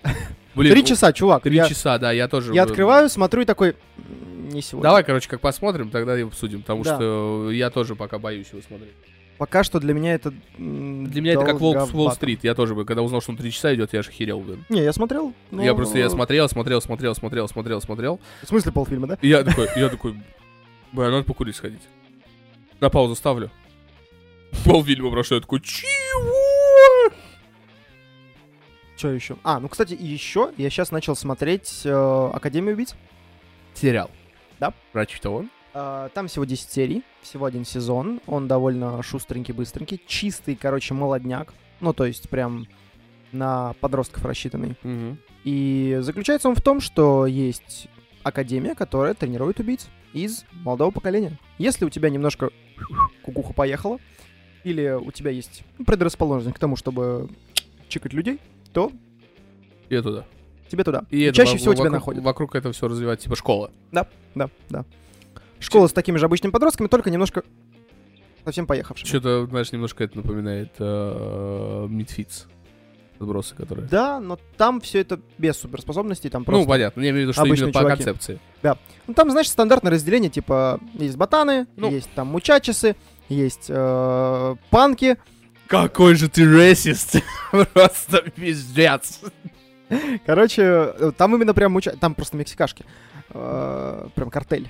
B: Блин,
A: Три
B: ну,
A: часа, чувак.
B: Три
A: я,
B: часа, да, я тоже.
A: я открываю, смотрю и такой, «М, не сегодня.
B: Давай, короче, как посмотрим, тогда и обсудим, потому
A: Да.
B: что я тоже пока боюсь его смотреть.
A: Пока что для меня это
B: Для меня это как Волк с. Уолл-стрит. Я тоже бы, когда узнал, что он три часа идет, я аж охерел, блин.
A: Не, я смотрел. но-
B: Я просто я смотрел, смотрел, смотрел, смотрел, смотрел, смотрел.
A: В смысле полфильма, да?
B: И я такой, я такой, бля, надо покурить сходить. На паузу ставлю. Полфильма прошло, я такой, чего?
A: Что еще? А, ну, кстати, еще я сейчас начал смотреть э, Академию убийц.
B: Сериал.
A: Да.
B: Про что он?
A: А, Там всего 10 серий, всего один сезон. Он довольно шустренький, быстренький. Чистый, короче, молодняк. Ну, то есть прям на подростков рассчитанный. И заключается он в том, что есть академия, которая тренирует убийц из молодого поколения. Если у тебя немножко кукуха поехала, или у тебя есть предрасположенность к тому, чтобы чикать людей, то
B: Я туда.
A: тебе туда.
B: И
A: И
B: это
A: чаще
B: во-
A: всего тебя
B: вокруг-
A: находят.
B: Вокруг этого все развивать, типа школа.
A: Да, да. Школа с такими же обычными подростками, только немножко совсем поехавшими.
B: Что-то, знаешь, немножко это напоминает э, Мидфитс. Отбросы, которые.
A: Да, но там все это без суперспособностей, там просто...
B: Ну, понятно, я имею в виду, что именно по
A: чуваки.
B: концепции.
A: Ну, там, знаешь, стандартное разделение, типа, есть ботаны,
B: Ну.
A: есть там мучачесы, есть э, панки.
B: Какой же ты ресист! [LAUGHS] Просто пиздец!
A: Короче, э, там именно прям муча... Там просто мексикашки. Э, прям картель.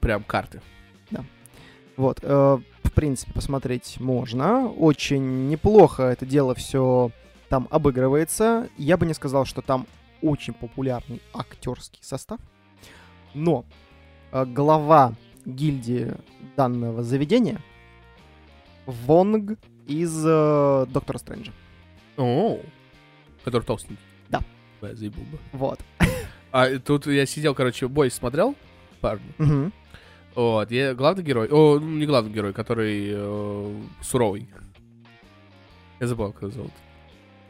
B: Прям карты.
A: Вот. э, в принципе, посмотреть можно. Очень неплохо это дело все там обыгрывается. Я бы не сказал, что там очень популярный актерский состав. Но глава гильдии данного заведения Вонг из э, Доктора Стрэнджа.
B: О, который толстенький.
A: Да.
B: Бля, заебал бы.
A: Вот. [LAUGHS]
B: А тут я сидел, короче, бой смотрел, парни.
A: Мгм.
B: Вот, я главный герой. О, ну, не главный герой, который э, суровый. Я забыл, как его зовут.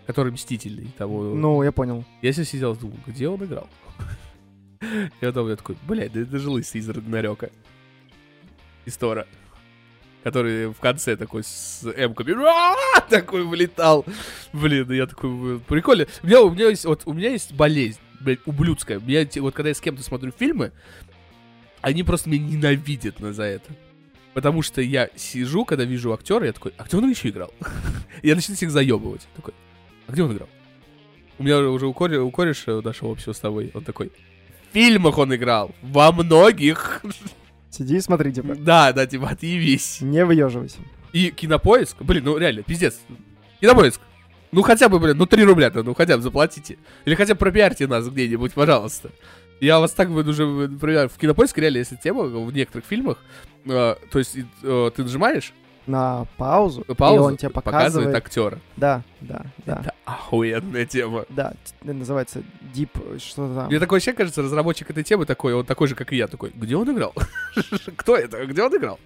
B: Который мстительный. Того...
A: Ну, я понял.
B: Я себе сидел, думал, где он играл? [LAUGHS] И потом я такой, блядь, да это же лысый из Рагнарёка. Из Тора. Который в конце такой с «Ра!» такой вылетал. Блин, я такой, прикольно. У меня, у меня есть, вот, у меня есть болезнь, блядь, ублюдская. Меня, те- вот когда я с кем-то смотрю фильмы, они просто меня ненавидят на за это. Потому что я сижу, когда вижу актера, я такой, а где он еще играл? [LAUGHS] Я начинаю всех заебывать. Такой, а где он играл? У меня уже у, коре- у кореша нашего общего с тобой, он такой, в фильмах он играл, во многих.
A: Сиди и смотри, типа.
B: Да, да, типа, отъебись.
A: Не выеживайся.
B: И кинопоиск, блин, ну реально, пиздец. Кинопоиск. Ну хотя бы, блин, ну 3 рубля-то, ну хотя бы заплатите. Или хотя бы пропиарьте нас где-нибудь, пожалуйста. Я вас так вот уже, например, в кинопоиске реально, если тема в некоторых фильмах, э, то есть э, ты нажимаешь,
A: на паузу, и
B: Паузу
A: он тебе показывает.
B: актера.
A: Да, да, да.
B: Это охуенная тема.
A: Да, называется Deep, что-то там.
B: Мне такое вообще кажется, разработчик этой темы такой, он такой же, как и я, такой, где он играл? [LAUGHS] Кто это? Где он играл?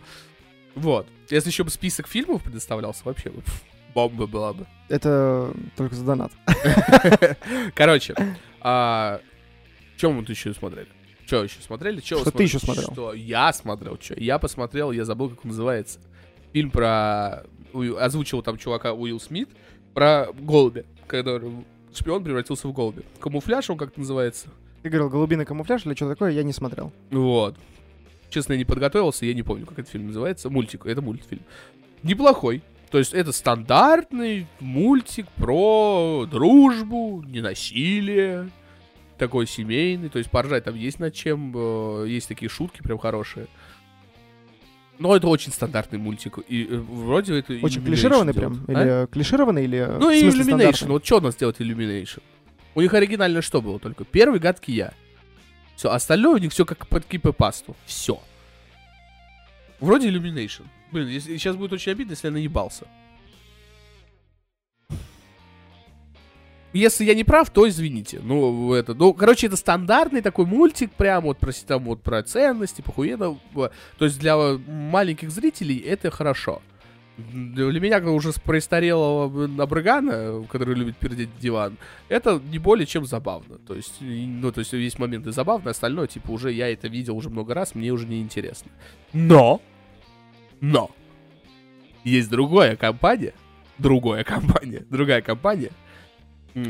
B: Вот. Если еще бы список фильмов предоставлялся, вообще бы бомба была бы.
A: Это только за донат. [LAUGHS]
B: Короче, а, что мы тут еще смотрели? Что еще смотрели? Чё
A: Что ты
B: смотрели?
A: еще смотрел?
B: Что я смотрел? Что? Я посмотрел, я забыл, как он называется. Фильм про... Озвучил там чувака Уилл Смит про голубя, когда шпион превратился в голубя. Камуфляж он как называется?
A: Ты говорил, голубиный камуфляж или что такое, я не смотрел.
B: Вот. Честно, я не подготовился, я не помню, как этот фильм называется. Мультик, это мультфильм. Неплохой. То есть это стандартный мультик про дружбу, ненасилие, такой семейный. То есть поржать там есть над чем, э, есть такие шутки прям хорошие. Но это очень стандартный мультик. И э, вроде это
A: Очень
B: Illumination
A: клишированный
B: делает.
A: прям?
B: А?
A: Или клишированный, или
B: Ну и Illumination. Вот что у нас делает Illumination? У них оригинально что было только? Первый гадкий я. Все, остальное у них все как под кипы-пасту. Все. Вроде Illumination. Блин, если, сейчас будет очень обидно, если я наебался. Если я не прав, то извините. Ну, это, ну, короче, это стандартный такой мультик, прям вот про, там, вот, про ценности, похуенно. То есть для э, маленьких зрителей это хорошо. Для меня, как уже с престарелого абрыгана, который любит пердеть диван, это не более чем забавно. То есть, ну, то есть есть моменты забавные, остальное, типа, уже я это видел уже много раз, мне уже не интересно. Но, но, есть другая компания, другая компания, другая компания,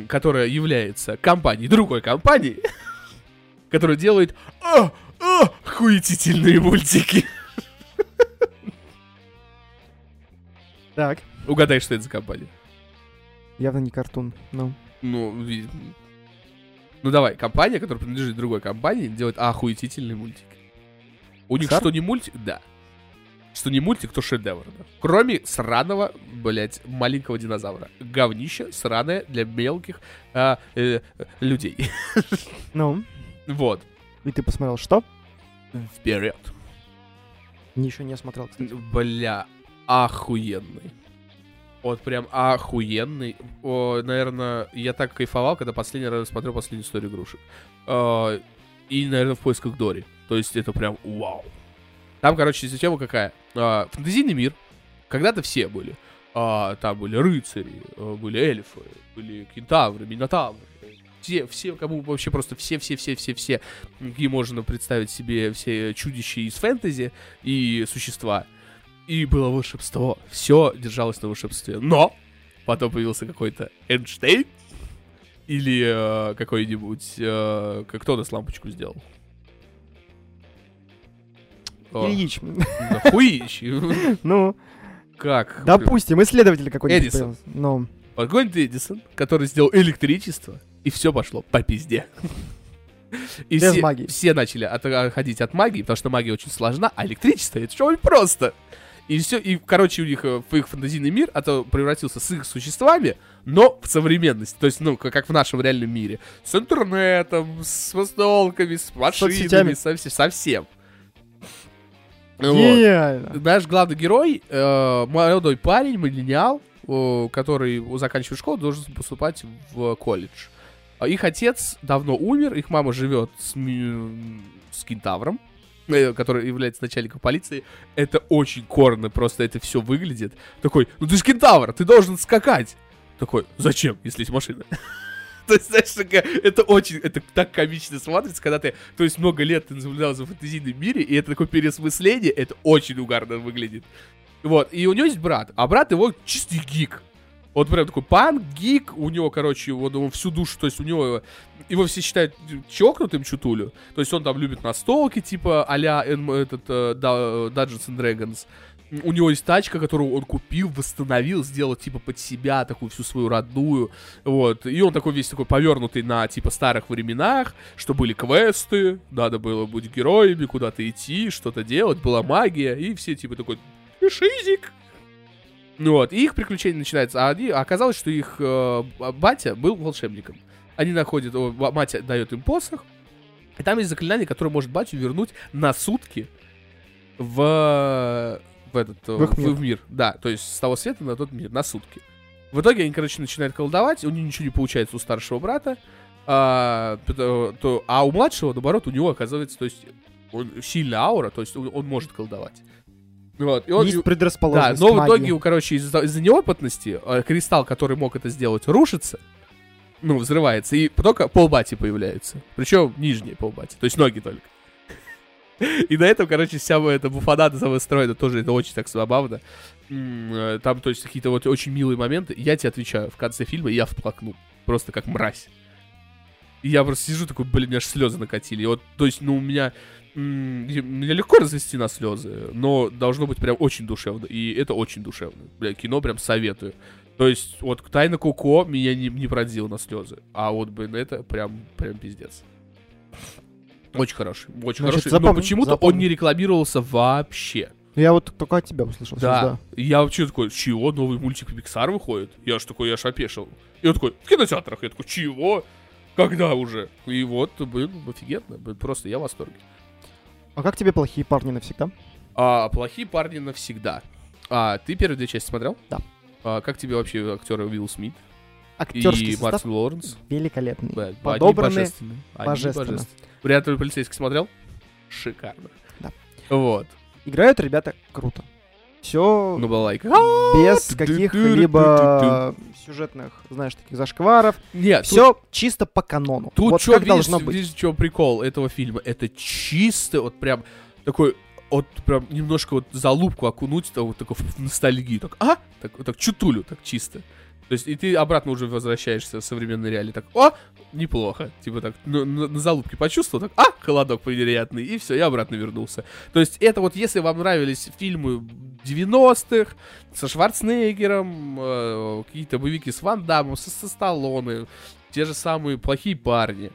B: которая является компанией другой компании, [LAUGHS] которая делает а, а, хуетительные мультики.
A: Так,
B: Угадай, что это за компания.
A: явно не картун. Ну,
B: Ну, ви- ну давай, компания, которая принадлежит другой компании, делает охуетительные мультики. У них что не мультик, да. Что не мультик, то шедевр, да. Кроме сраного, блять, маленького динозавра. Говнище сраное для мелких а, э, людей. [LAUGHS]
A: ну,
B: вот.
A: и ты посмотрел что?
B: Вперед.
A: Ничего не смотрел, кстати.
B: Бля, охуенный. Вот прям охуенный. О, наверное, я так кайфовал, когда последний раз смотрел последнюю историю игрушек. А, и, наверное, в поисках Дори. То есть это прям вау. Там, короче, система какая? А, фэнтезийный мир. Когда-то все были. А, там были рыцари, а, были эльфы, были кентавры, минотавры. Все, все, кому вообще просто все-все-все-все-все, какие можно представить себе все чудища из фэнтези и существа. И было волшебство. Все держалось на волшебстве. Но потом появился какой-то Эйнштейн или э, какой-нибудь... э, кто у нас лампочку сделал?
A: Ильич.
B: да хуищ. [LAUGHS]
A: Ну,
B: Как?
A: допустим, исследователь какой-нибудь.
B: Эдисон.
A: Ну,
B: какой-нибудь Эдисон, который сделал электричество, и все пошло по пизде. [LAUGHS] И
A: Без
B: все,
A: магии.
B: все начали от- отходить от магии, потому что магия очень сложна, а электричество это очень просто. И все, и, короче, у них э, в их фантазийный мир это превратился с их существами, но в современность. То есть, ну, как, в нашем реальном мире. С интернетом, с настолками, с машинами,
A: Соцсетями.
B: со, со всем. Вот
A: гениально.
B: наш главный герой, э, молодой парень, миллениал, э, который заканчивает школу, должен поступать в колледж. А Их отец давно умер, их мама живет с, с кентавром, э, который является начальником полиции. Это очень корно, просто это все выглядит. Такой, ну ты же кентавр, ты должен скакать. Такой, зачем, если есть машина? [LAUGHS] То есть, знаешь, такая- это очень, это так комично смотрится, когда ты, то есть, много лет ты наблюдал за фэнтезийном мире, и это такое переосмысление, это очень угарно выглядит. Вот, и у него есть брат, а брат его чистый гик. Вот прям такой панк, гик, у него, короче, вот он всю душу, то есть у него, его все считают чокнутым чутулю, то есть он там любит настолки, типа а-ля эн- этот да- Dungeons and Dragons. У него есть тачка, которую он купил, восстановил, сделал типа под себя такую всю свою родную, вот. И он такой весь такой повернутый на типа старых временах, что были квесты, надо было быть героями, куда-то идти, что-то делать, была магия, и все типа такой шизик. Вот, и их приключения начинаются. А они, а оказалось, что их э, батя был волшебником. Они находят, о, мать дает им посох, и там есть заклинание, которое может батю вернуть на сутки в в этот э,
A: В мир.
B: в мир. Да, то есть с того света на тот мир, на сутки. В итоге они, короче, начинают колдовать, у них ничего не получается у старшего брата, а, пото- то, а у младшего, наоборот, у него оказывается, то есть он сильная аура, то есть он, он может колдовать. Вот, и он,
A: Есть
B: да,
A: предрасположенность
B: но
A: к
B: в итоге, короче, из-за, из-за неопытности э, кристалл, который мог это сделать, рушится, ну, взрывается, и только полбати появляется. Причем нижние полбати, то есть ноги только. [LAUGHS] И на этом, короче, вся эта буфанада самостроена тоже, это очень так забавно. Э, Там, то есть, какие-то вот очень милые моменты. Я тебе отвечаю, в конце фильма я вплакнул. Просто как мразь. И я просто сижу такой, блин, у меня аж слезы накатили. И вот, то есть, ну, у меня... Меня легко развести на слезы, но должно быть прям очень душевно. И это очень душевно. Бля, кино прям советую. То есть, вот Тайна Коко меня не, не продел на слезы. А вот, блин, это прям, прям пиздец. Очень хороший, очень
A: Значит,
B: хороший.
A: запомню,
B: но почему-то он
A: запомню.
B: не рекламировался вообще.
A: Я вот только от тебя услышал.
B: Да.
A: да.
B: Я вообще такой, чего, новый мультик Pixar выходит? Я ж такой, я ж опешил. И он такой, в кинотеатрах. Я такой, чего? Когда уже? И вот, блин, офигенно. Блин, Просто я в восторге.
A: А как тебе плохие парни навсегда?
B: А, плохие парни навсегда. А, ты первые две части смотрел?
A: Да.
B: А, как тебе вообще актеры Уилл Смит
A: Актерский
B: и
A: состав
B: Мартин Лоуренс?
A: великолепный.
B: Да, они
A: Подобраны.
B: Они
A: божественно.
B: Вариант полицейский смотрел? Шикарно.
A: Да.
B: Вот.
A: Играют ребята круто. Все
B: Ну, балайка.
A: без каких-либо сюжетных, знаешь, таких зашкваров.
B: Нет, тут-
A: Все чисто по канону.
B: Тут
A: вот
B: что,
A: как
B: видишь,
A: должно быть.
B: видишь, что прикол этого фильма? Это чисто вот прям такой вот прям немножко вот залупку окунуть, вот такой в ностальгию. Так, а? Так, так чутулю, так чисто. То есть, и ты обратно уже возвращаешься в современной реалии. Так, о, неплохо. Типа так, на, на- на залупке почувствовал, так, а, холодок приятный, и все, я обратно вернулся. То есть, это вот, если вам нравились фильмы 90-х, со Шварценеггером, э, какие-то боевики с Ван Дамом, со, со Сталлоне, те же самые плохие парни.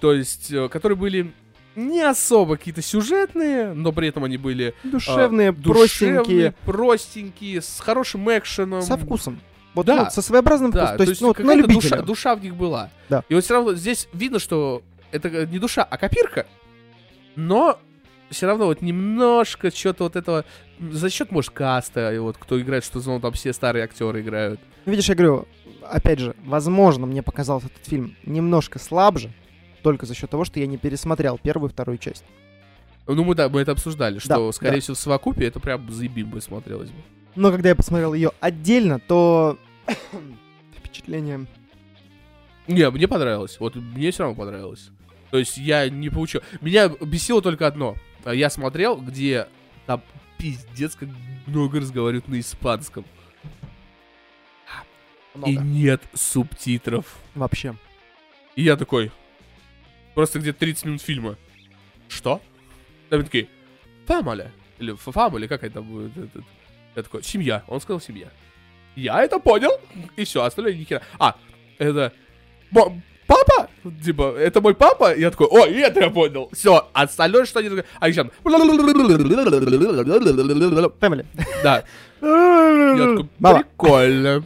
B: То есть, э, которые были не особо какие-то сюжетные, но при этом они были
A: Душевные,
B: а, душевные,
A: простенькие,
B: простенькие, с хорошим экшеном.
A: со вкусом. Вот,
B: Да.
A: ну, со своеобразным
B: Да,
A: вкусом. То есть, ну, вот на
B: какая-то душа,
A: любителя.
B: душа в них была.
A: Да.
B: И вот все равно здесь видно, что это э, не душа, а копирка, но все равно вот немножко что-то вот этого за счет, может, каста, и вот кто играет, что ну, там все старые актеры играют.
A: Ну, Видишь, я говорю, опять же, возможно, мне показался этот фильм немножко слабже, только за счет того, что я не пересмотрел первую и вторую часть.
B: Ну, мы, да, мы это обсуждали, что,
A: Да,
B: скорее
A: да.
B: всего, в совокупе это прям заебим бы смотрелось бы.
A: Но когда я посмотрел ее отдельно, то [COUGHS] впечатление...
B: Не, мне понравилось. Вот мне все равно понравилось. То есть я не получил. Меня бесило только одно. А Я смотрел, где там пиздец как много разговаривают на испанском. И
A: Много.
B: нет субтитров.
A: Вообще.
B: И я такой. Просто где-то 30 минут фильма. Что? Там такие. Фамаля. Или фамали, как это будет? Я такой, семья. Он сказал семья. Я это понял. И все, остальное ни хера. А, это... Папа? Типа, это мой папа? Я такой, о, это я понял. Все, остальное, что они... А еще...
A: Family.
B: Да, я такой,
A: Мама.
B: прикольно.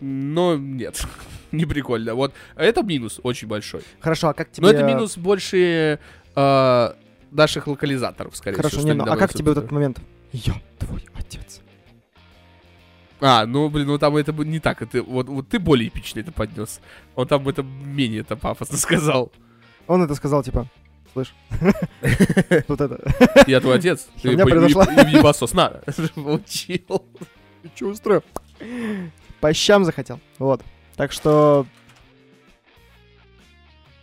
B: Но нет, [LAUGHS] не прикольно. Вот, это минус очень большой.
A: Хорошо, а как тебе...
B: Но это минус больше э, наших локализаторов, скорее
A: Хорошо,
B: всего.
A: не,
B: что
A: ну, а как тебе вот этот момент? Я твой отец.
B: А, ну, блин, ну там это не так. Это, вот, вот ты более эпично это поднес. Он там это менее это пафосно [LAUGHS] сказал.
A: Он это сказал, типа, слышь, [LAUGHS] вот это.
B: Я твой отец. [LAUGHS] Ты ебасос. На, получил.
A: Что устроил? По щам захотел. Вот. Так что...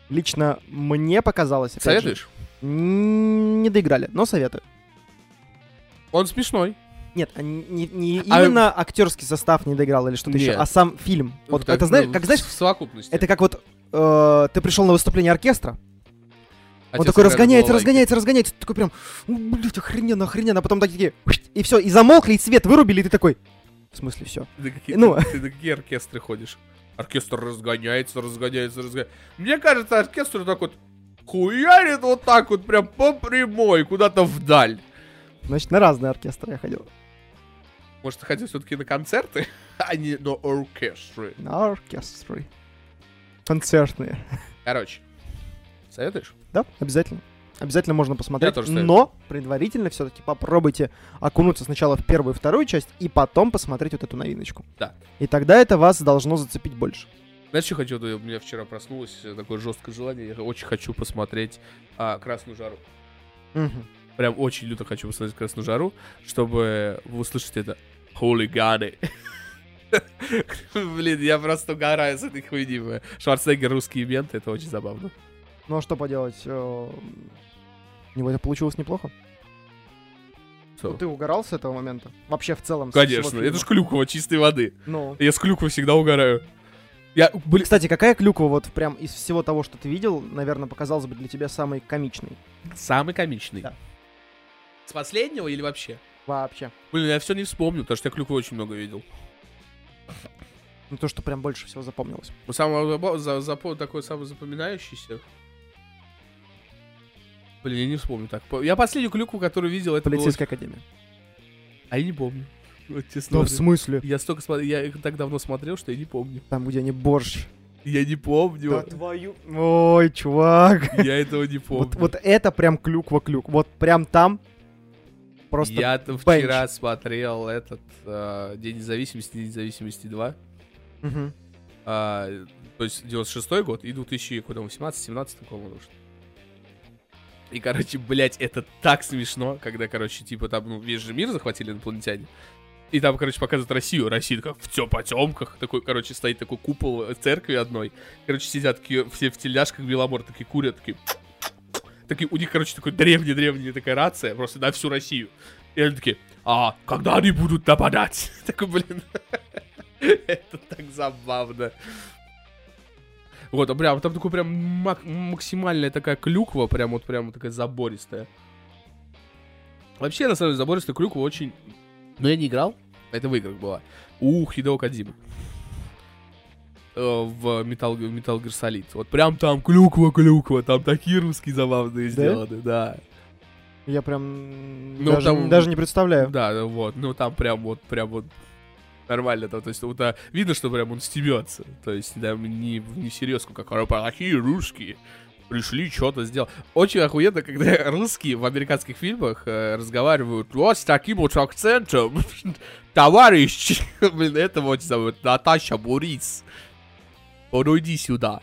A: Лично мне показалось... же,
B: Советуешь?
A: Не доиграли, но советую.
B: Он смешной.
A: Нет, а не, не-
B: А-
A: именно актерский состав не доиграл или что-то еще,
B: Нет.
A: а сам фильм. Вот
B: Так,
A: это знаешь,
B: ну,
A: как знаешь,
B: В совокупности.
A: это как вот э, ты пришел на выступление оркестра, он
B: Отец
A: такой разгоняется, разгоняется, разгоняется, ты такой прям, «Ну, блядь, охрененно, охрененно, а потом такие, и все, и замолкли, и свет вырубили, и ты такой, в смысле все?
B: Ты на какие,
A: Ну.
B: ты на какие оркестры ходишь? Оркестр разгоняется, разгоняется, разгоняется. Мне кажется, оркестр так вот хуярит вот так вот прям по прямой, куда-то вдаль.
A: Значит, на разные оркестры я ходил.
B: Может, ты хотел все-таки на концерты, [LAUGHS] а не на оркестры.
A: На оркестры. Концертные.
B: Короче, советуешь?
A: Да, обязательно. Обязательно можно посмотреть. Но предварительно все-таки попробуйте окунуться сначала в первую и вторую часть, и потом посмотреть вот эту новиночку.
B: Да.
A: И тогда это вас должно зацепить больше.
B: Знаешь, что хочу? У меня вчера проснулось такое жесткое желание. Я очень хочу посмотреть а, «Красную жару».
A: Мгм.
B: Прям очень люто хочу посмотреть «Красную жару», чтобы вы услышите это «Хулиганы». [LAUGHS] Блин, я просто угораю с этой хуйни. Шварценеггер русские менты, это очень забавно.
A: Ну а что поделать? э, У него это получилось неплохо.
B: Что?
A: Ну, ты угорал с этого момента? Вообще в целом?
B: Конечно, это ж Клюкова чистой воды.
A: Ну.
B: Я с Клюквой всегда угораю. Я, блин,
A: Кстати, какая клюква вот прям из всего того, что ты видел, наверное, показалась бы для тебя самой комичной?
B: самый комичный.
A: Да.
B: С последнего или вообще?
A: Вообще.
B: Блин, я все не вспомню, потому что я Клюквы очень много видел.
A: Ну то, что прям больше всего запомнилось.
B: Ну, самое за, запо- такой самый запоминающийся. Блин, я не вспомню так. Я последнюю клюкву, которую видел, это было...
A: Полицейская академия.
B: А я не помню. [LAUGHS] Вот честно.
A: Ну, в смысле?
B: Я столько смотрел, я их так давно смотрел, что я не помню.
A: Там, где они борщ.
B: Я не помню.
A: твою... Ой, чувак.
B: Я этого не помню.
A: Вот, вот это прям клюква-клюк. Вот прям там просто... Бенч.
B: вчера смотрел этот э, День независимости, День независимости 2.
A: Мгм.
B: А, то есть 96 год и 2018-17 по-моему, что. И, короче, блядь, это так смешно, когда, короче, типа там, ну, весь же мир захватили инопланетяне. И там, короче, показывают Россию. Россия такая в тё потемках. Такой, короче, стоит такой купол э, церкви одной. Короче, сидят такие все в тельняшках Беломор, такие курят, такие... Такие, у них, короче, такой древняя-древняя такая рация, просто на всю Россию. И они такие, а когда они будут нападать? [LAUGHS] Такой, блин, [LAUGHS] это так забавно. Вот, а прям, там такой прям мак- максимальная такая клюква, прям вот прям такая забористая. Вообще, на самом деле, забористая клюква очень... Но я не играл, это в играх была. У Хидео Кадзимы. Э, В Metal, Metal Gear Solid. Вот прям там клюква-клюква, там такие русские забавные
A: Да?
B: сделаны, да.
A: Я прям
B: Ну,
A: даже,
B: там-
A: даже не представляю.
B: Да, вот, ну там прям вот, прям вот нормально, то, то есть вот, а, видно, что прям он стебется, то есть да, не, не серьезку, как «А, плохие русские, пришли, что-то сделал. Очень охуенно, когда [LAUGHS] русские в американских фильмах э, разговаривают вот с таким вот акцентом, [LAUGHS] товарищ, [LAUGHS] блин, это вот зовут Борис, подойди сюда.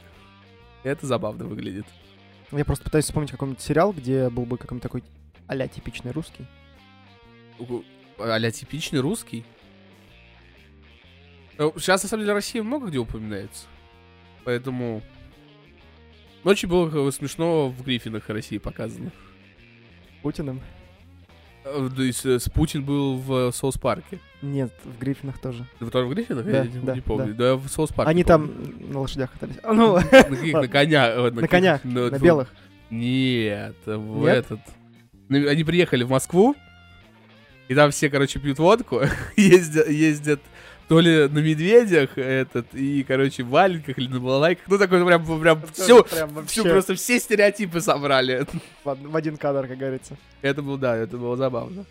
B: Это забавно выглядит.
A: Я просто пытаюсь вспомнить какой-нибудь сериал, где был бы какой-нибудь такой а типичный русский.
B: а типичный русский. Сейчас, на самом деле, Россия много где упоминается. Поэтому... Очень было э, смешно в Гриффинах России показано.
A: Путиным?
B: Э, То есть э, с Путин был в Соус Парке.
A: Нет, в Гриффинах тоже.
B: Вы тоже в Гриффинах?
A: Да,
B: Я не,
A: да,
B: не помню. Да, в Соус Парке.
A: Они
B: помню.
A: там на лошадях катались. [LAUGHS] А, Ну,
B: На каких? На коня. э,
A: на конях, на белых.
B: Нет, в
A: Нет?
B: этот. Ну, Они приехали в Москву, и там все, короче, пьют водку, [LAUGHS] ездят, ездят то ли на медведях этот, и, короче, в валенках или на балалайках. Ну, такой прям, прям всю,
A: Прям вообще
B: просто все стереотипы собрали.
A: в в один кадр, как говорится.
B: Это было, да, это было забавно.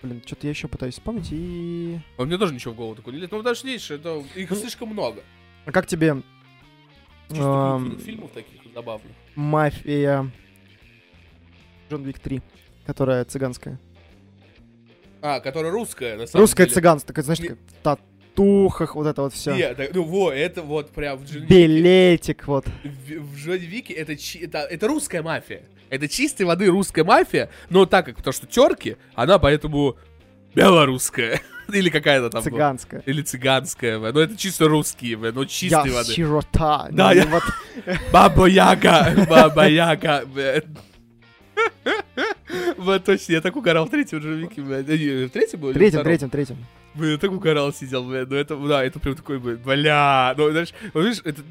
A: Блин, что-то я еще пытаюсь вспомнить и...
B: Но мне тоже ничего в голову такое не лезет. Ну, потому что, видишь, это, их слишком много.
A: А как тебе
B: Чисто фи- фильмов таких забавных.
A: мафия Джон Вик 3, которая цыганская?
B: А, которая русская, на самом
A: Русское
B: деле.
A: цыганство, такое, знаешь,
B: Не-
A: в татухах, вот это вот все.
B: Нет, так, ну, во, это вот прям в Джон
A: Билетик, вот.
B: в, в Джонни Вике это, чи- это, это русская мафия. Это чистой воды русская мафия, но так как, потому что терки, она поэтому белорусская. [LAUGHS] Или какая-то там. была.
A: Цыганская.
B: Или цыганская, бля. но это чисто русские, бля, но
A: Я
B: чистой воды.
A: сирота.
B: Да,
A: Ну,
B: я-
A: вот [LAUGHS]
B: Баба Яга, [LAUGHS] Баба Яга. Вот точно, я так угорал в третьем Джонни Вике, бля. Да не, В третьем был?
A: третьем, третьем, третьем.
B: Блин, я так угорал сидел, блин, ну это, да, это прям такой, бля, ну, знаешь, вот видишь, это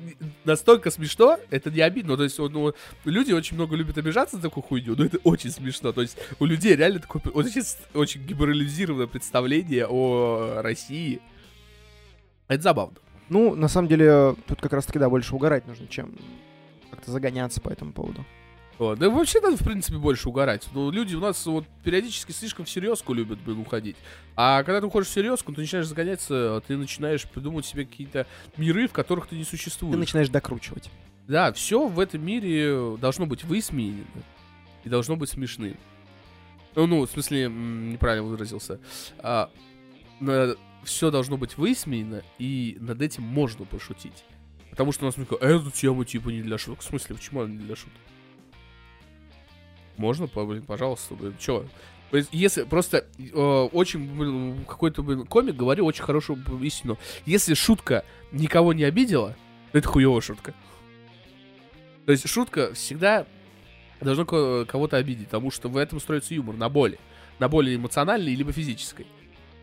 B: настолько смешно, это не обидно, ну, то есть, ну, люди очень много любят обижаться на такую хуйню, но это очень смешно, то есть, у людей реально такое, вот сейчас очень гиберализированное представление о России, это забавно.
A: Ну, на самом деле, тут как раз-таки, да, больше угорать нужно, чем как-то загоняться по этому поводу.
B: Вот. Да вообще надо, в принципе, больше угорать. Ну, люди у нас вот периодически слишком в серьезку любят, блин, уходить. А когда ты уходишь в серьезку, ты начинаешь загоняться, ты начинаешь придумывать себе какие-то миры, в которых ты не
A: Ты
B: существуешь.
A: начинаешь докручивать.
B: Да, все в этом мире должно быть высмеяно и должно быть смешным. Ну, ну, в смысле, неправильно выразился. А, все должно быть высмеяно, и над этим можно пошутить. Потому что у нас такая, эту тему типа не для шуток. В смысле, почему она не для шуток? Можно, блин, пожалуйста, блин, чё? Если просто э, очень какой-то блин, комик говорил очень хорошую истину. Если шутка никого не обидела, то это хуевая шутка. То есть шутка всегда должна ко- кого-то обидеть, потому что в этом строится юмор, на боли. На боли эмоциональной либо физической.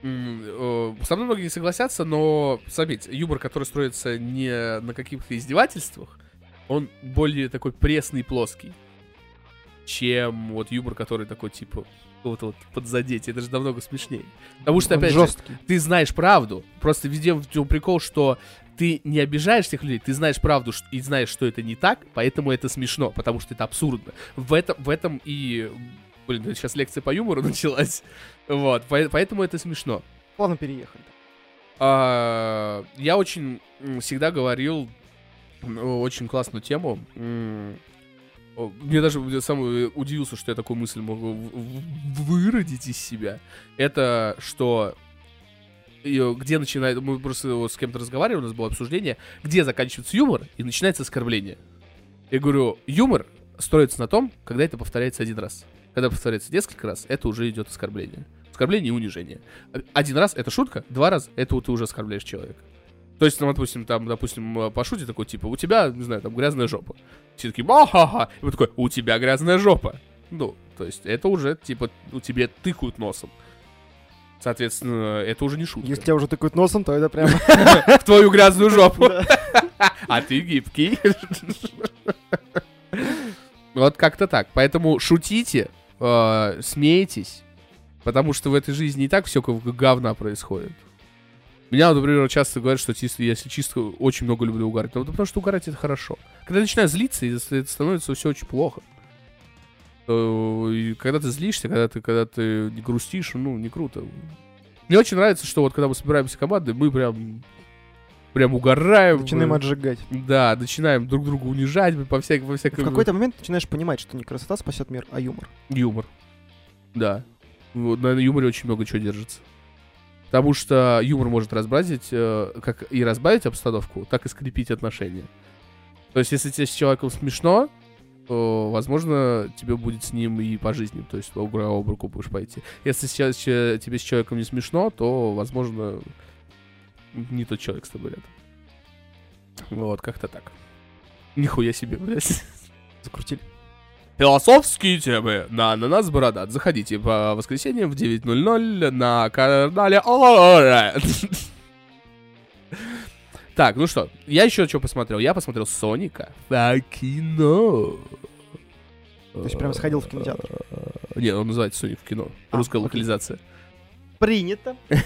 B: Э, Со мной многие не согласятся, но, заметьте, юмор, который строится не на каких-то издевательствах, он более такой пресный и плоский, чем вот юмор, который такой, типа, вот вот подзадеть. Это же намного смешнее. Потому что,
A: Он
B: опять же,
A: жесткий.
B: ты знаешь правду. Просто везде в чем прикол, что ты не обижаешь тех людей, ты знаешь правду и знаешь, что это не так, поэтому это смешно, потому что это абсурдно. В этом, в этом и... Блин, сейчас лекция по юмору [LAUGHS] началась. Вот, по- поэтому это смешно.
A: Плавно переехали.
B: А, я очень всегда говорил очень классную тему. Мне даже я сам э, удивился, что я такую мысль могу в- выродить из себя. Это что э, где начинает... Мы просто вот с кем-то разговаривали, у нас было обсуждение, где заканчивается юмор и начинается оскорбление. Я говорю, юмор строится на том, когда это повторяется один раз. Когда повторяется несколько раз, это уже идет оскорбление. Оскорбление и унижение. Один раз это шутка, два раза это вот ты уже оскорбляешь человека. То есть, ну, допустим, там, допустим, э, пошутит такой, типа, у тебя, не знаю, там, грязная жопа. Все такие, ха-ха-ха. И вот такой, у тебя грязная жопа. Ну, то есть, это уже, типа, у тебе тыкают носом. Соответственно, это уже не шутка.
A: Если тебя уже тыкают носом, то это прям... [LAUGHS]
B: В твою грязную жопу. А ты гибкий. Вот как-то так. Поэтому шутите, э, смейтесь, потому что в этой жизни и так все как говна происходит. Меня, например, часто говорят, что если чисто очень много люблю угорать. Ну, потому что угорать это хорошо. Когда я начинаю злиться, это становится все очень плохо. И когда ты злишься, когда ты, когда ты не грустишь, ну, не круто. Мне очень нравится, что вот когда мы собираемся командой, мы прям прям угораем.
A: Начинаем
B: мы-
A: отжигать.
B: Да, начинаем друг друга унижать по всякому, по
A: В
B: всякому
A: какой-то момент начинаешь понимать, что не красота спасет мир, а юмор.
B: юмор. Да. Вот на юморе очень много чего держится. Потому что юмор может разбразить, э, как и разбавить обстановку, так и скрепить отношения. То есть, если тебе с человеком смешно, то, возможно, тебе будет с ним и по жизни. То есть, об об руку будешь пойти. Если сейчас тебе с человеком не смешно, то, возможно, не тот человек с тобой рядом. Вот, как-то так. Нихуя себе, блядь. [LAUGHS]
A: Закрутили.
B: Философские темы на Ананас Бородат. Заходите по воскресеньям в 9.00 на канале. [LAUGHS] Так, ну что, я еще что посмотрел? Я посмотрел Соника в кино.
A: То есть прям сходил в кинотеатр?
B: Не, он называется Соник в кино.
A: А,
B: Русская
A: окей.
B: локализация.
A: Принято. [LAUGHS]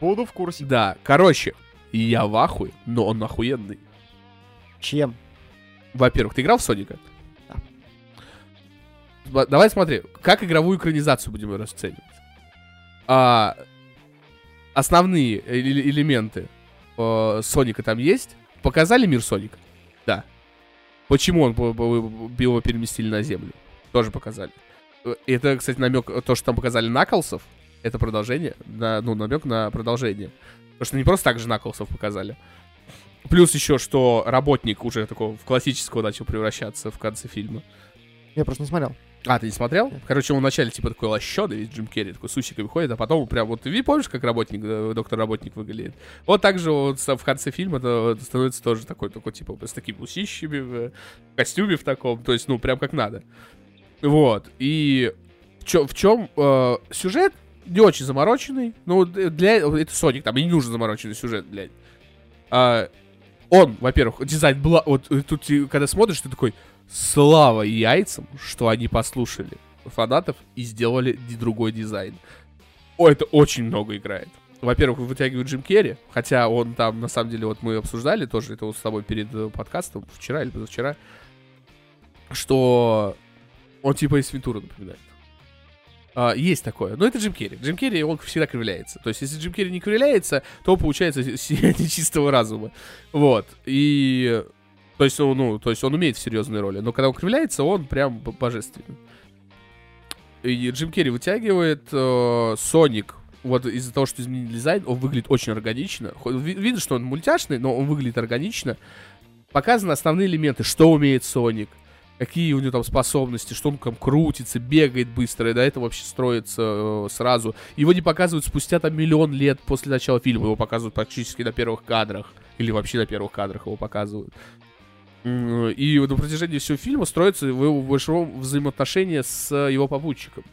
A: Буду в курсе.
B: Да, короче, я в ахуе, но он охуенный.
A: Чем?
B: Во-первых, ты играл в Соника?
A: Да.
B: Давай смотри, как игровую экранизацию будем ее расценивать. А, основные э- эле- элементы э, Соника там есть. Показали мир Соника? Да. Почему он по- его переместили на Землю? Тоже показали. Э, Это, кстати, намек, то, что там показали Наклсов, это продолжение, на, ну, намек на продолжение. Потому что не просто так же Наклсов показали. Плюс еще, что работник уже такого в классического начал превращаться в конце фильма.
A: Я просто не смотрел.
B: А, ты не смотрел? Короче, он вначале типа такой лощеный, весь Джим Керри, такой с усиками ходит, а потом прям вот, ты помнишь, как работник, э, доктор работник выглядит? Вот так же вот в конце фильма это становится тоже такой, такой типа с такими усищами, в костюме в таком, то есть, ну, прям как надо. Вот, и чё- в чем э, сюжет не очень замороченный, ну, для... Это Соник, там и не нужен замороченный сюжет, блядь. А, он, во-первых, дизайн была... Вот э, тут, когда смотришь, ты такой, слава яйцам, что они послушали фанатов и сделали другой дизайн. О, это очень много играет. Во-первых, вытягивают Джим Керри, хотя он там, на самом деле, вот мы обсуждали тоже это вот с тобой перед э, подкастом, вчера или позавчера, что он типа Эйс Вентура напоминает. А, есть такое. Но это Джим Керри. Джим Керри, он всегда кривляется. То есть, если Джим Керри не кривляется, то получается сияние [LAUGHS] чистого разума. Вот. И То есть, он, ну, то есть он умеет в серьезные роли, но когда он кривляется, он прям божественный. И Джим Керри вытягивает э, Соник. Вот из-за того, что изменили дизайн, он выглядит очень органично. Видно, что он мультяшный, но он выглядит органично. Показаны основные элементы, что умеет Соник, какие у него там способности, что он там крутится, бегает быстро, и до этого вообще строится э, сразу. Его не показывают спустя там миллион лет после начала фильма, его показывают практически на первых кадрах, или вообще на первых кадрах его показывают. М, И на протяжении всего фильма строится его большого взаимоотношения с его попутчиком.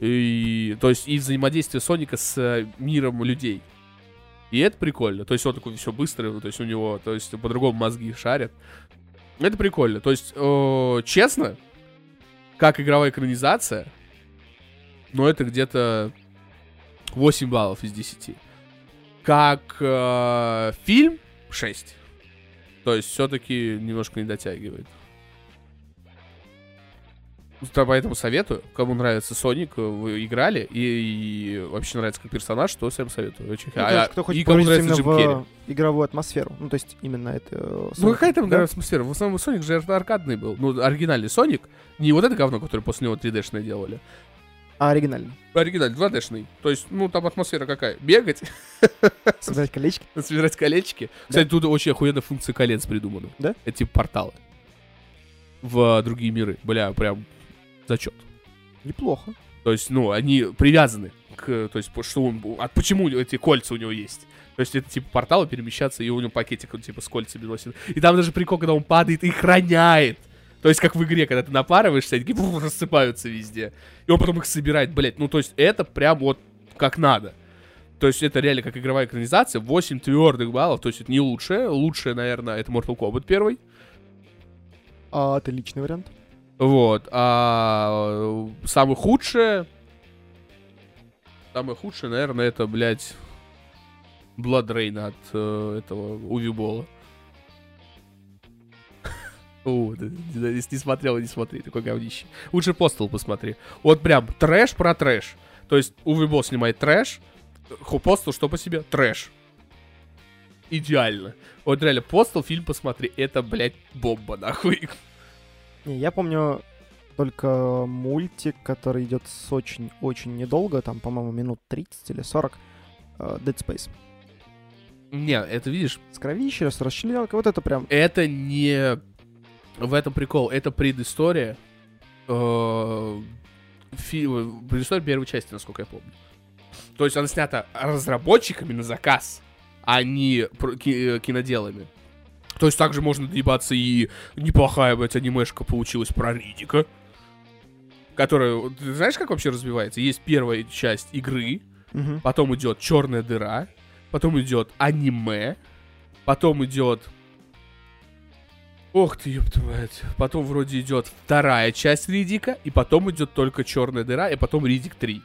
B: И, то есть и взаимодействие Соника с э, миром людей. И это прикольно. То есть он такой все быстрый, ну, то есть у него, то есть по-другому мозги шарят. Это прикольно. То есть, э, честно, как игровая экранизация, но это где-то 8 баллов из 10. Как э, фильм 6. То есть все-таки немножко не дотягивает. Поэтому советую, кому нравится Соник, вы играли и, и вообще нравится как персонаж, то всем советую. Очень
A: Мне
B: а-
A: кажется, кто хочет
B: и кому нравится
A: именно
B: Джим Керри.
A: в игровую атмосферу. Ну, то есть именно это... э,
B: Ну
A: Sonic,
B: какая там
A: да?
B: атмосфера? В основном Соник же аркадный был. Ну, оригинальный Соник. Не вот это говно, которое после него 3D-шное делали.
A: А оригинально.
B: Оригинальный, 2D-шный. То есть, ну, там атмосфера какая? Бегать, [LAUGHS]
A: Собирать колечки. [LAUGHS]
B: собирать колечки. Кстати, тут очень охуенная функция колец придумана.
A: Да?
B: Это типа порталы. В другие миры. Бля, прям зачет.
A: Неплохо.
B: То есть, ну, они привязаны к... То есть, что он... А почему эти кольца у него есть? То есть, это типа порталы перемещаться, и у него пакетик, он типа с кольцами носит. И там даже прикол, когда он падает и роняет. То есть, как в игре, когда ты напарываешься, они пуф, рассыпаются везде. И он потом их собирает, блядь. Ну, то есть, это прям вот как надо. То есть, это реально как игровая экранизация. 8 твердых баллов. То есть, это не лучшее. Лучшее, наверное, это Mortal Kombat первый.
A: А, это личный вариант.
B: Вот. А самое худшее... Самое худшее, наверное, это, блядь, Blood Rain от э, этого Уви Бола. О, если не смотрел, не смотри, такой говнище. Лучше Постел посмотри. Вот прям трэш про трэш. То есть Уви Бол снимает трэш, Ху- Постел что по себе? Трэш. Идеально. Вот реально, Постел фильм посмотри, это, блядь, бомба, нахуй.
A: Не, я помню только мультик, который идет с очень-очень недолго, там, по-моему, минут 30 или 40, э, Dead Space.
B: Не, это видишь,
A: С кровищей, с расчлененкой, вот это прям...
B: это не в этом прикол, это предыстория. э, фи- Предыстория первой части, насколько я помню. То есть она снята разработчиками на заказ, а не э, киноделами. То есть также можно доебаться и неплохая, блядь, анимешка получилась про Ридика. Которая, ты знаешь, как вообще развивается? Есть первая часть игры,
A: Мгм.
B: потом идет черная дыра, потом идет аниме, потом идет... Ох ты, ёб твою мать. Потом вроде идет вторая часть Ридика, и потом идет только черная дыра, и потом Ридик 3.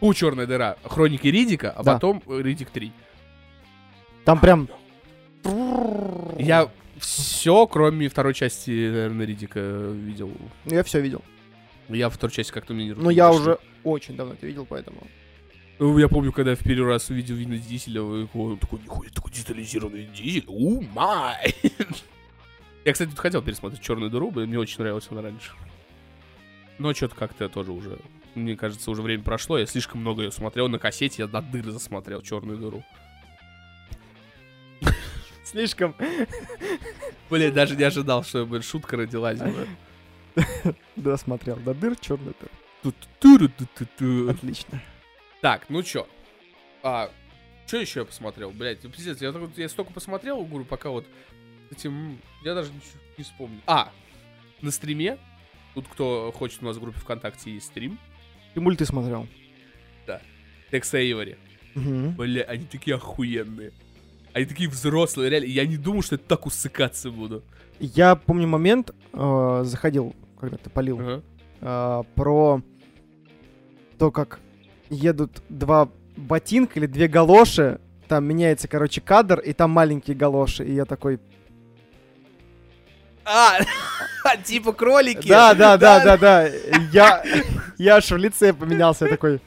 B: У черная дыра. Хроники Ридика, а
A: Да.
B: потом Ридик 3.
A: Там прям...
B: Я все, кроме второй части, наверное, Ридика видел.
A: Ну, Я все видел.
B: Я второй части как-то мне не
A: Но я уже очень давно это видел, поэтому...
B: Ну, Я помню, когда я в первый раз увидел Вина Дизеля, он такой, нихуя, такой детализированный дизель, у май. [LAUGHS] Я, кстати, тут хотел пересмотреть «Черную дыру», мне очень нравилась она раньше. Но что-то как-то тоже уже, мне кажется, уже время прошло, я слишком много ее смотрел на кассете, я до дыры засмотрел «Черную дыру».
A: Слишком...
B: Блин, даже не ожидал, что блин, шутка родилась. блин.
A: Да, смотрел. До дыр, черный дыр.
B: Ту-ту-ру-ту-ту-ту.
A: Отлично.
B: Так, ну чё? А, что еще я посмотрел? Блять, пиздец, я, я столько посмотрел, говорю, пока вот этим... Я даже ничего не вспомню. А, на стриме, тут кто хочет, у нас в группе ВКонтакте есть стрим,
A: И мульты смотрел.
B: Текс Эйвори.
A: Мгм.
B: Бля, они такие охуенные. Они такие взрослые, реально. Я не думал, что я так усыкаться буду.
A: Я помню момент, э, заходил, когда ты полил,
B: Ага.
A: э, про то, как едут два ботинка или две галоши, там меняется, короче, кадр, и там маленькие галоши, и я такой...
B: А, [LAUGHS] типа кролики.
A: Да, да, да, да, да, я, я аж в лице поменялся, я такой...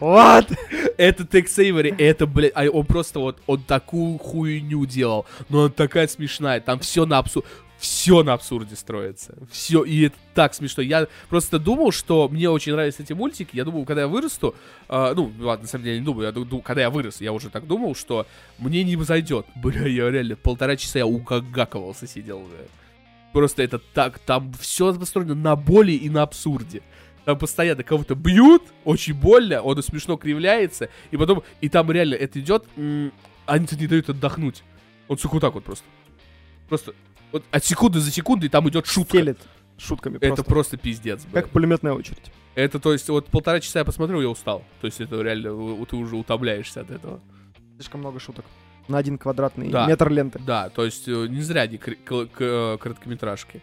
A: What?
B: Это Текс Эйвори, это, блядь, а он просто вот, он такую хуйню делал, но она такая смешная, там все на абсурд, все на абсурде строится. Все, и это так смешно. Я просто думал, что мне очень нравятся эти мультики. Я думал, когда я вырасту, э, ну, ладно, на самом деле не думаю, я думаю, когда я вырос, я уже так думал, что мне не зайдет. Бля, я реально полтора часа я угагаковался сидел. Бля. Просто это так, там все построено на боли и на абсурде. Там постоянно кого-то бьют, очень больно, он смешно кривляется, и потом, и там реально это идет, м- они тебе не дают отдохнуть. Он сука вот так вот просто. Просто вот от секунды за секундой там идет шутка.
A: Стелет шутками
B: Это
A: просто.
B: просто пиздец, бля.
A: Как пулеметная очередь.
B: Это, то есть, вот полтора часа я посмотрел, я устал. То есть, это реально, ты уже утомляешься от этого.
A: Слишком много шуток. На один квадратный
B: Да.
A: метр ленты.
B: Да, то есть, э, не зря к- э, короткометражки.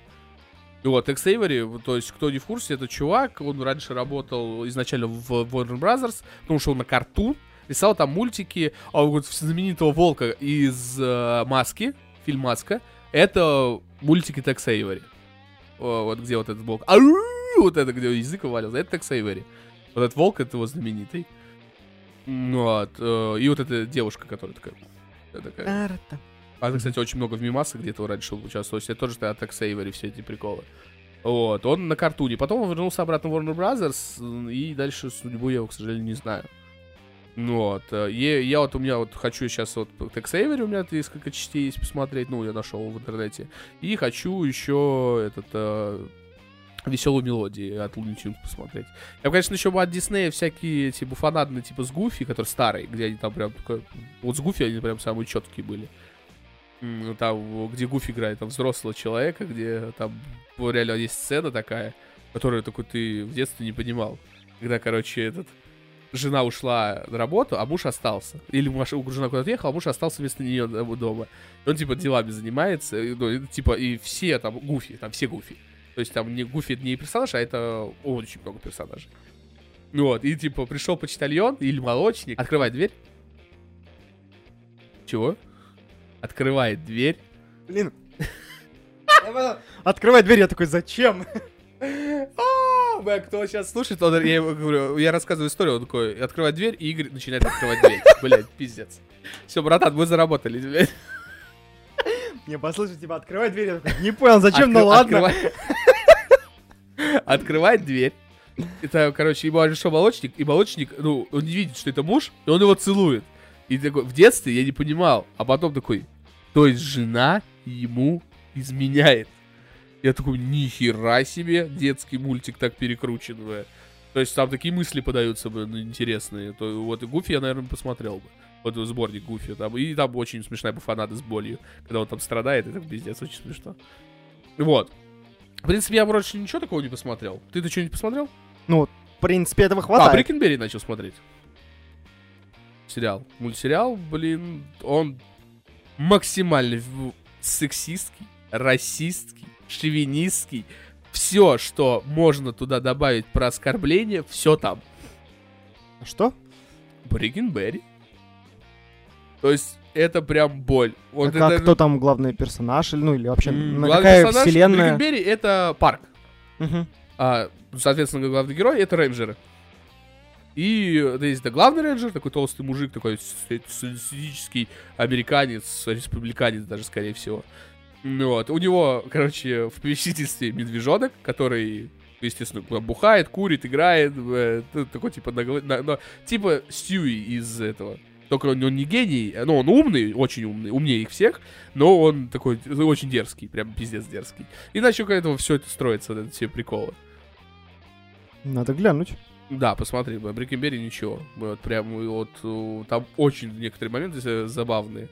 B: Вот, Экс то есть, кто не в курсе, это чувак, он раньше работал изначально в Warner Brothers, потом ушел на Cartoon, рисовал там мультики, а вот знаменитого волка из э, Маски, фильм Маска, это мультики Текс Эйвори. О, Вот где вот этот волк. Ау! Вот это, где язык вывалился, это Текс Эйвори. Вот этот волк, это его знаменитый. Вот. э, И вот эта девушка, которая такая... такая
A: Арата.
B: она, кстати, очень много в мимасах где-то раньше участвовал. Это тоже от Текс Эйвори все эти приколы. Вот, он на картуне. Потом он вернулся обратно в Warner Brothers, и дальше судьбу я его, к сожалению, не знаю. Ну Вот. э, Я, я вот у меня вот хочу сейчас вот Текс Эйвори, у меня несколько частей есть посмотреть, ну, я нашел в интернете. И хочу еще этот веселую мелодию от Looney Tunes посмотреть. Я, конечно, еще бы от Диснея всякие эти буфанадные, типа с Гуфи, которые старые, где они там прям такой- Вот с Гуфи они прям самые четкие были. Там, где Гуфи играет, там взрослого человека, где там реально есть сцена такая, которую такой ты в детстве не понимал. Когда, короче, этот жена ушла на работу, а муж остался. Или муж, жена куда-то ехала, а муж остался вместо нее дома. И он, типа, делами занимается. ну, типа, и все там Гуфи, там все Гуфи. То есть там не Гуфи не персонаж, а это очень много персонажей. Ну Вот, и типа пришел почтальон или молочник, открывает дверь. Чего? Открывает дверь.
A: Блин. Открывай дверь, я такой, зачем? [LAUGHS]
B: А, бля, кто сейчас слушает, он, я говорю, я рассказываю историю, он такой, открывает дверь, и Игорь начинает открывать дверь. Блять, пиздец. Все, братан, мы заработали, блядь.
A: Не, послушай, типа, открывай дверь, я такой, не понял, зачем, ну
B: Откры-
A: ладно.
B: открывай- [LAUGHS] Открывает дверь. Это, короче, ему пришел молочник, и молочник, ну, он не видит, что это муж, и он его целует. И такой, в детстве я не понимал, а потом такой, то есть жена ему изменяет. Я такой, нихера себе, детский мультик так перекручен, бля. То есть там такие мысли подаются бы ну, интересные. То, вот и Гуфи я, наверное, посмотрел бы. Вот сборник Гуфи там. И там очень смешная буфанада с болью. Когда он там страдает, это пиздец, очень смешно. Вот. В принципе, я больше ничего такого не посмотрел. Ты-то что-нибудь посмотрел?
A: Ну, в принципе, этого
B: А,
A: хватает.
B: Брикенберри начал смотреть. Сериал. Мультсериал, блин, он максимально сексистский, расистский, шовинистский. Все, что можно туда добавить про оскорбление, все там.
A: Что?
B: Brickleberry. То есть, это прям боль. Вот
A: А
B: это-
A: кто там главный персонаж? Или, Ну, или вообще,
B: М,
A: на какая
B: персонаж
A: вселенная?
B: Brickleberry это парк.
A: Мгм.
B: А, соответственно, главный герой это рейнджеры. И э, есть да, главный рейнджер, такой толстый мужик, такой с- социалистический американец, республиканец даже, скорее всего. Ну Вот. У него, короче, в попечительстве медвежонок, который, естественно, бухает, курит, играет. э, Такой, типа, нагла- на- на- типа Стьюи из этого. Только он, он не гений, ну, он умный, очень умный, умнее их всех, но он такой очень дерзкий, прям пиздец дерзкий. И на счет этого все это строится, вот все приколы.
A: Надо глянуть.
B: Да, посмотри, Брикенберри ничего. Вот прям вот там очень некоторые моменты э, забавные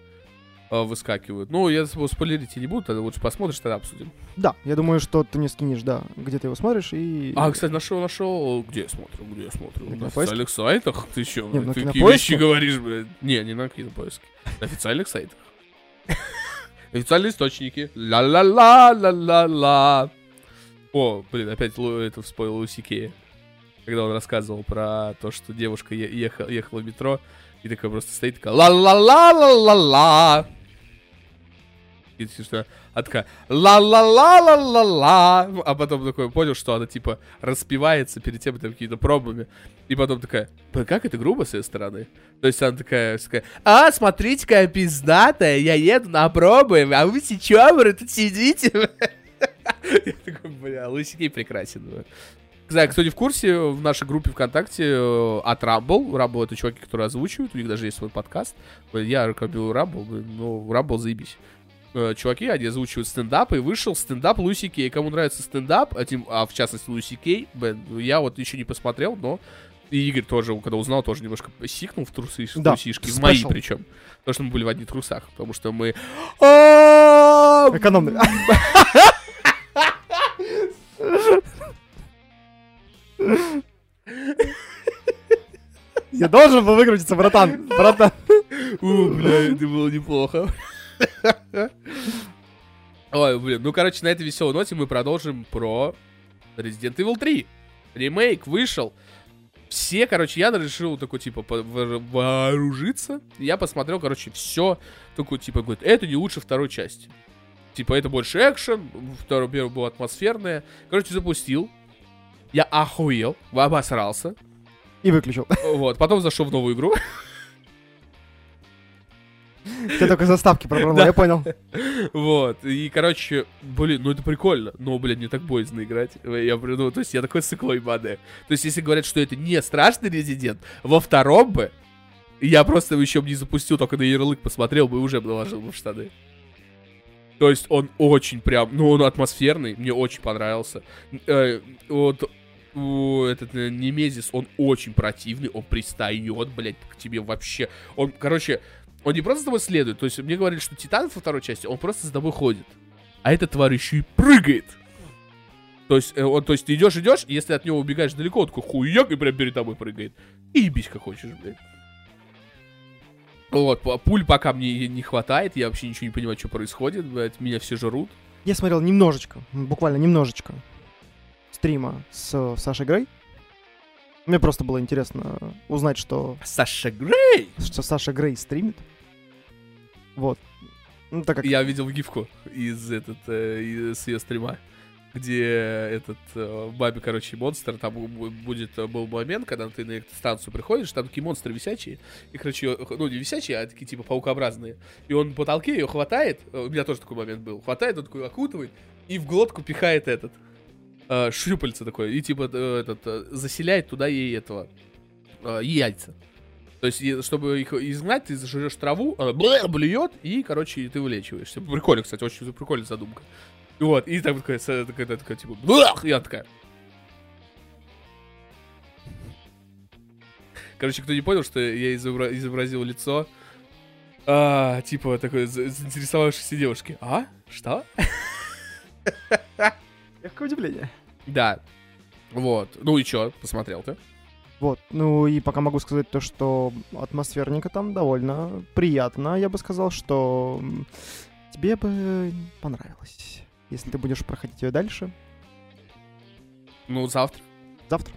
B: э, выскакивают. Ну, я с- спойлерить и не буду, тогда лучше посмотришь, тогда обсудим.
A: Да, я думаю, что ты мне скинешь, да, где ты его смотришь и...
B: А, кстати, нашел, нашел. Где я смотрю? Где я смотрю?
A: На
B: На официальных сайтах? Ты чё?
A: Не, на
B: ты
A: Кинопоиске?
B: вещи говоришь, блядь? Не, не на кинопоиске. На официальных сайтах. [LAUGHS] Официальные источники. Ла-ла-ла-ла-ла-ла. О, блин, опять это вспомнил Луси Кея. Когда он рассказывал про то, что девушка е- ехала, ехала в метро, и такая просто стоит, такая ла-ла-ла-ла-ла-ла. И ты что, она такая ла-ла-ла-ла-ла-ла, а потом такой понял, что она типа распевается перед тем там какими-то пробами, и потом такая, «Бля, как это грубо с ее стороны? То есть она такая, такая а, смотрите, какая пиздатая, я еду на пробы, а вы вы тут сидите? [LAUGHS] Я такой, бля, Лысикей прекрасен. бля». Кстати, кто не в курсе, в нашей группе ВКонтакте э, от Rumble, Rumble это чуваки, которые озвучивают, у них даже есть свой подкаст. Я рекомендую Rumble, ну, Rumble заебись. Э, Чуваки, они озвучивают стендап, и вышел стендап Луси Кей. Кому нравится стендап, этим, а в частности Луси Кей, я вот еще не посмотрел, но и Игорь тоже, когда узнал, тоже немножко сикнул в трусы,
A: Да,
B: трусишки, в мои причем. Потому что мы были в одних трусах, потому что мы... А,
A: Экономный. Я должен был выкрутиться, братан. Братан.
B: У, бля, это было неплохо. Ой, блин, ну, короче, на этой веселой ноте мы продолжим про Resident Evil 3. Ремейк вышел. Все, короче, я решил такой, типа, вооружиться. Я посмотрел, короче, все. Такой, типа, говорит, это не лучше второй части. Типа, это больше экшен, второй первый был атмосферное. Короче, запустил. Я охуел, обосрался.
A: И выключил.
B: Вот, потом зашел в новую игру.
A: Ты только заставки пробрала,
B: Да.
A: я понял.
B: Вот, и, короче, блин, ну это прикольно, но, блин, не так боязно играть. Я, ну, то есть я такой сыкло ебаное. То есть если говорят, что это не страшный резидент, во втором бы, я просто еще бы не запустил, только на ярлык посмотрел бы и уже наложил бы в штаны. То есть он очень прям, ну он атмосферный, мне очень понравился. Э, вот у, этот э, Немезис, он очень противный, он пристает, блядь, к тебе вообще. Он, короче, он не просто за тобой следует. То есть мне говорили, что Титан во второй части, он просто за тобой ходит. А этот тварь еще и прыгает. То есть, э, он, то есть ты идешь, идешь, и если от него убегаешь далеко, он такой хуяк и прям перед тобой прыгает. И ебись как хочешь, блядь. Вот, пуль пока мне не хватает, я вообще ничего не понимаю, что происходит, блядь, меня все жрут.
A: Я смотрел немножечко, буквально немножечко стрима с Сашей Грей. Мне просто было интересно узнать, что,
B: Саша Грей!
A: что Саша Грей стримит. Вот. Ну, так как
B: Я видел гифку из этот, э, из- ее стрима, где этот э, в бабе, короче, монстр, там бу- будет, э, был момент, когда ты на станцию приходишь, там такие монстры висячие, и, короче, ну, не висячие, а такие, типа, паукообразные, и он на потолке ее хватает, э, у меня тоже такой момент был, хватает, он такой окутывает, и в глотку пихает этот, э, шлюпальце такое, и, типа, э, этот, заселяет туда ей этого, яйца. То есть, чтобы их изгнать, ты зажрешь траву, она блюет, и, короче, ты вылечиваешься. Прикольно, кстати, очень прикольная задумка. Вот, и так такая, такая, такая, типа, и она такая. Короче, кто не понял, что я изобра- изобразил лицо, а, типа, такой за- заинтересовавшейся девушки. А? Что?
A: легкое удивление.
B: Да. Вот. Ну и чё, посмотрел ты?
A: Вот, ну и пока могу сказать то, что атмосферника там довольно приятно. Я бы сказал, что тебе бы понравилось. Если ты будешь проходить ее дальше,
B: Ну, завтра,
A: завтра.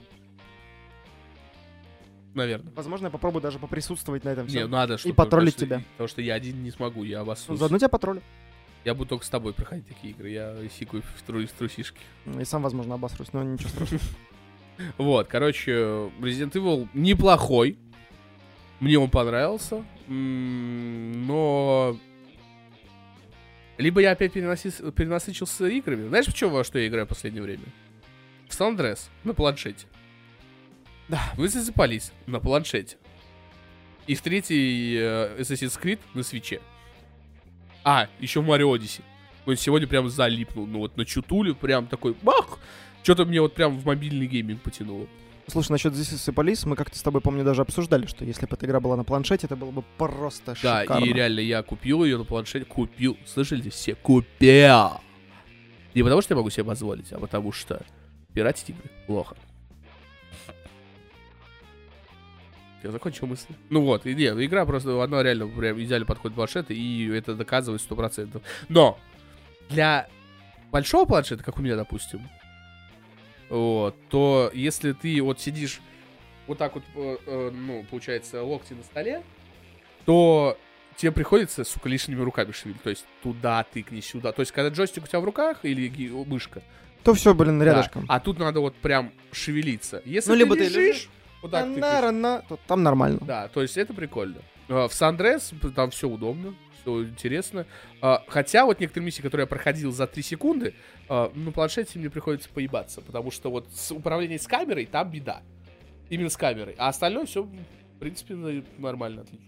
B: наверное.
A: Возможно, я попробую даже поприсутствовать на этом
B: Не,
A: всем.
B: надо, чтобы...
A: потроллить
B: потому что-
A: тебя.
B: Потому что я один не смогу, я вас
A: Ну, заодно тебя потроллю.
B: Я буду только с тобой проходить такие игры. Я сикаю в, тру- в трусишки.
A: И сам, возможно, обосрусь, но ничего страшного. [LAUGHS]
B: Вот, короче, Resident Evil неплохой. Мне он понравился. Но... Либо я опять переносис- перенасыщился играми. Знаешь, почему во что я играю в последнее время? В Andreas на планшете.
A: Да.
B: В Assassin's Police на планшете. И в третий э, Assassin's Creed на свече. А, еще в Mario Odyssey. Вот сегодня прям залипнул. Ну вот на чутуле прям такой бах! Что-то мне вот прям в мобильный гейминг потянуло.
A: Слушай, насчет This is Police, мы как-то с тобой, помню, даже обсуждали, что если бы эта игра была на планшете, это было бы просто
B: Да,
A: шикарно.
B: и реально я купил ее на планшете. Купил. Слышали все? Купил! Не потому что я могу себе позволить, а потому что пиратить игры плохо. Я закончил мысль. Ну вот, и нет, игра просто одна реально прям идеально подходит планшет, и это доказывает сто процентов. Но для большого планшета, как у меня, допустим, вот, то если ты вот сидишь вот так вот, э, э, ну, получается, локти на столе, то тебе приходится, сука, лишними руками шевелить. То есть туда тыкни, сюда. То есть, когда джойстик у тебя в руках или мышка,
A: То все, блин,
B: да,
A: рядышком.
B: а тут надо вот прям шевелиться. Если
A: Ну,
B: ты
A: либо ты
B: лежишь,
A: лежишь,
B: вот так тыкаешь.
A: Рано, то там нормально.
B: Да, то есть это прикольно. А, В Сандрес там все удобно, все интересно. А, Хотя вот некоторые миссии, которые я проходил за 3 секунды, а, на планшете мне приходится поебаться, потому что вот с управлением с камерой там беда. Именно с камерой. А остальное все, в принципе, нормально, отлично.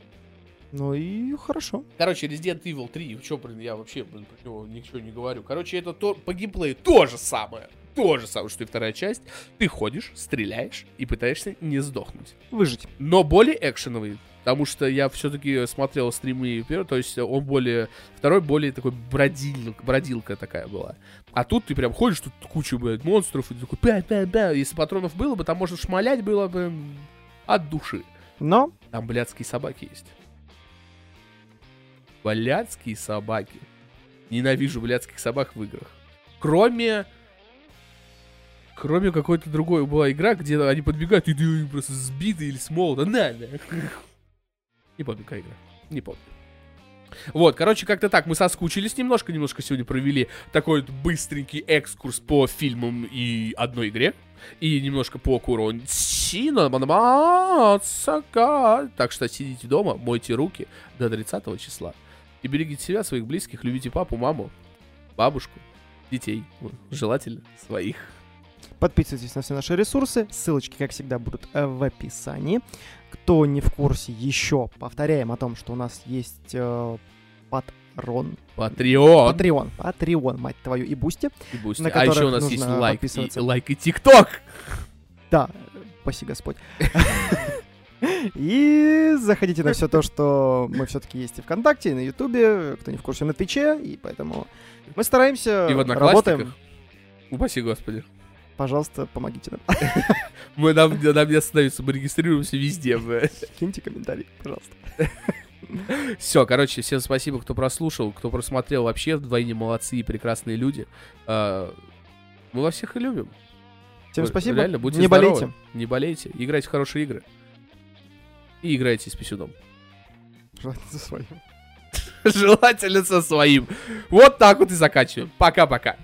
A: Ну и хорошо.
B: Короче, Resident Evil 3, чё, блин, я вообще блин, про него ничего не говорю. Короче, это то, по геймплею то же самое. То же самое, что и вторая часть. Ты ходишь, стреляешь и пытаешься не сдохнуть
A: Выжить.
B: но более экшеновый. Потому что я все-таки смотрел стримы первого, то есть он более... Второй более такой бродил, бродилка такая была. А тут ты прям ходишь, тут куча, блядь, монстров, и ты такой пя-пя-пя. Если патронов было бы, там можно шмалять было бы от души.
A: Но
B: Там блядские собаки есть. Блядские собаки. Ненавижу блядских собак в играх. Кроме... Кроме какой-то другой была игра, где они подбегают, и ты просто сбитый или с молота. На, на. Не помню, какая игра. Не помню. Вот, короче, как-то так. Мы соскучились немножко, немножко сегодня провели такой вот быстренький экскурс по фильмам и одной игре. И немножко по Куронсино. Так что сидите дома, мойте руки до 30 числа. И берегите себя, своих близких, любите папу, маму, бабушку, детей. Желательно своих.
A: Подписывайтесь на все наши ресурсы. Ссылочки, как всегда, будут э, в описании. Кто не в курсе еще, повторяем о том, что у нас есть э, патрон.
B: Patreon.
A: Patreon. Patreon, мать твою, и Бусти.
B: И Бусти.
A: на
B: А еще у нас есть
A: Likee,
B: Likee и TikTok.
A: Да, спаси Господь. [LAUGHS] И заходите на все то, что мы все-таки есть и ВКонтакте, и на Ютубе, кто не в курсе, на Твиче, и поэтому мы стараемся,
B: И в
A: работаем.
B: Упаси господи.
A: Пожалуйста, помогите нам. [LAUGHS]
B: Мы нам, нам не остановиться, мы регистрируемся везде.
A: Киньте комментарий, пожалуйста. [LAUGHS]
B: Все, короче, всем спасибо, кто прослушал, кто просмотрел. Вообще вдвойне молодцы и прекрасные люди. А, Мы вас всех и любим.
A: Всем спасибо.
B: Реально, будьте
A: не
B: здоровы,
A: болейте.
B: Не болейте. Играйте в хорошие игры. И играйте с писюном.
A: Желательно за своим. [LAUGHS]
B: Желательно со своим. Вот так вот и заканчиваем. Пока-пока.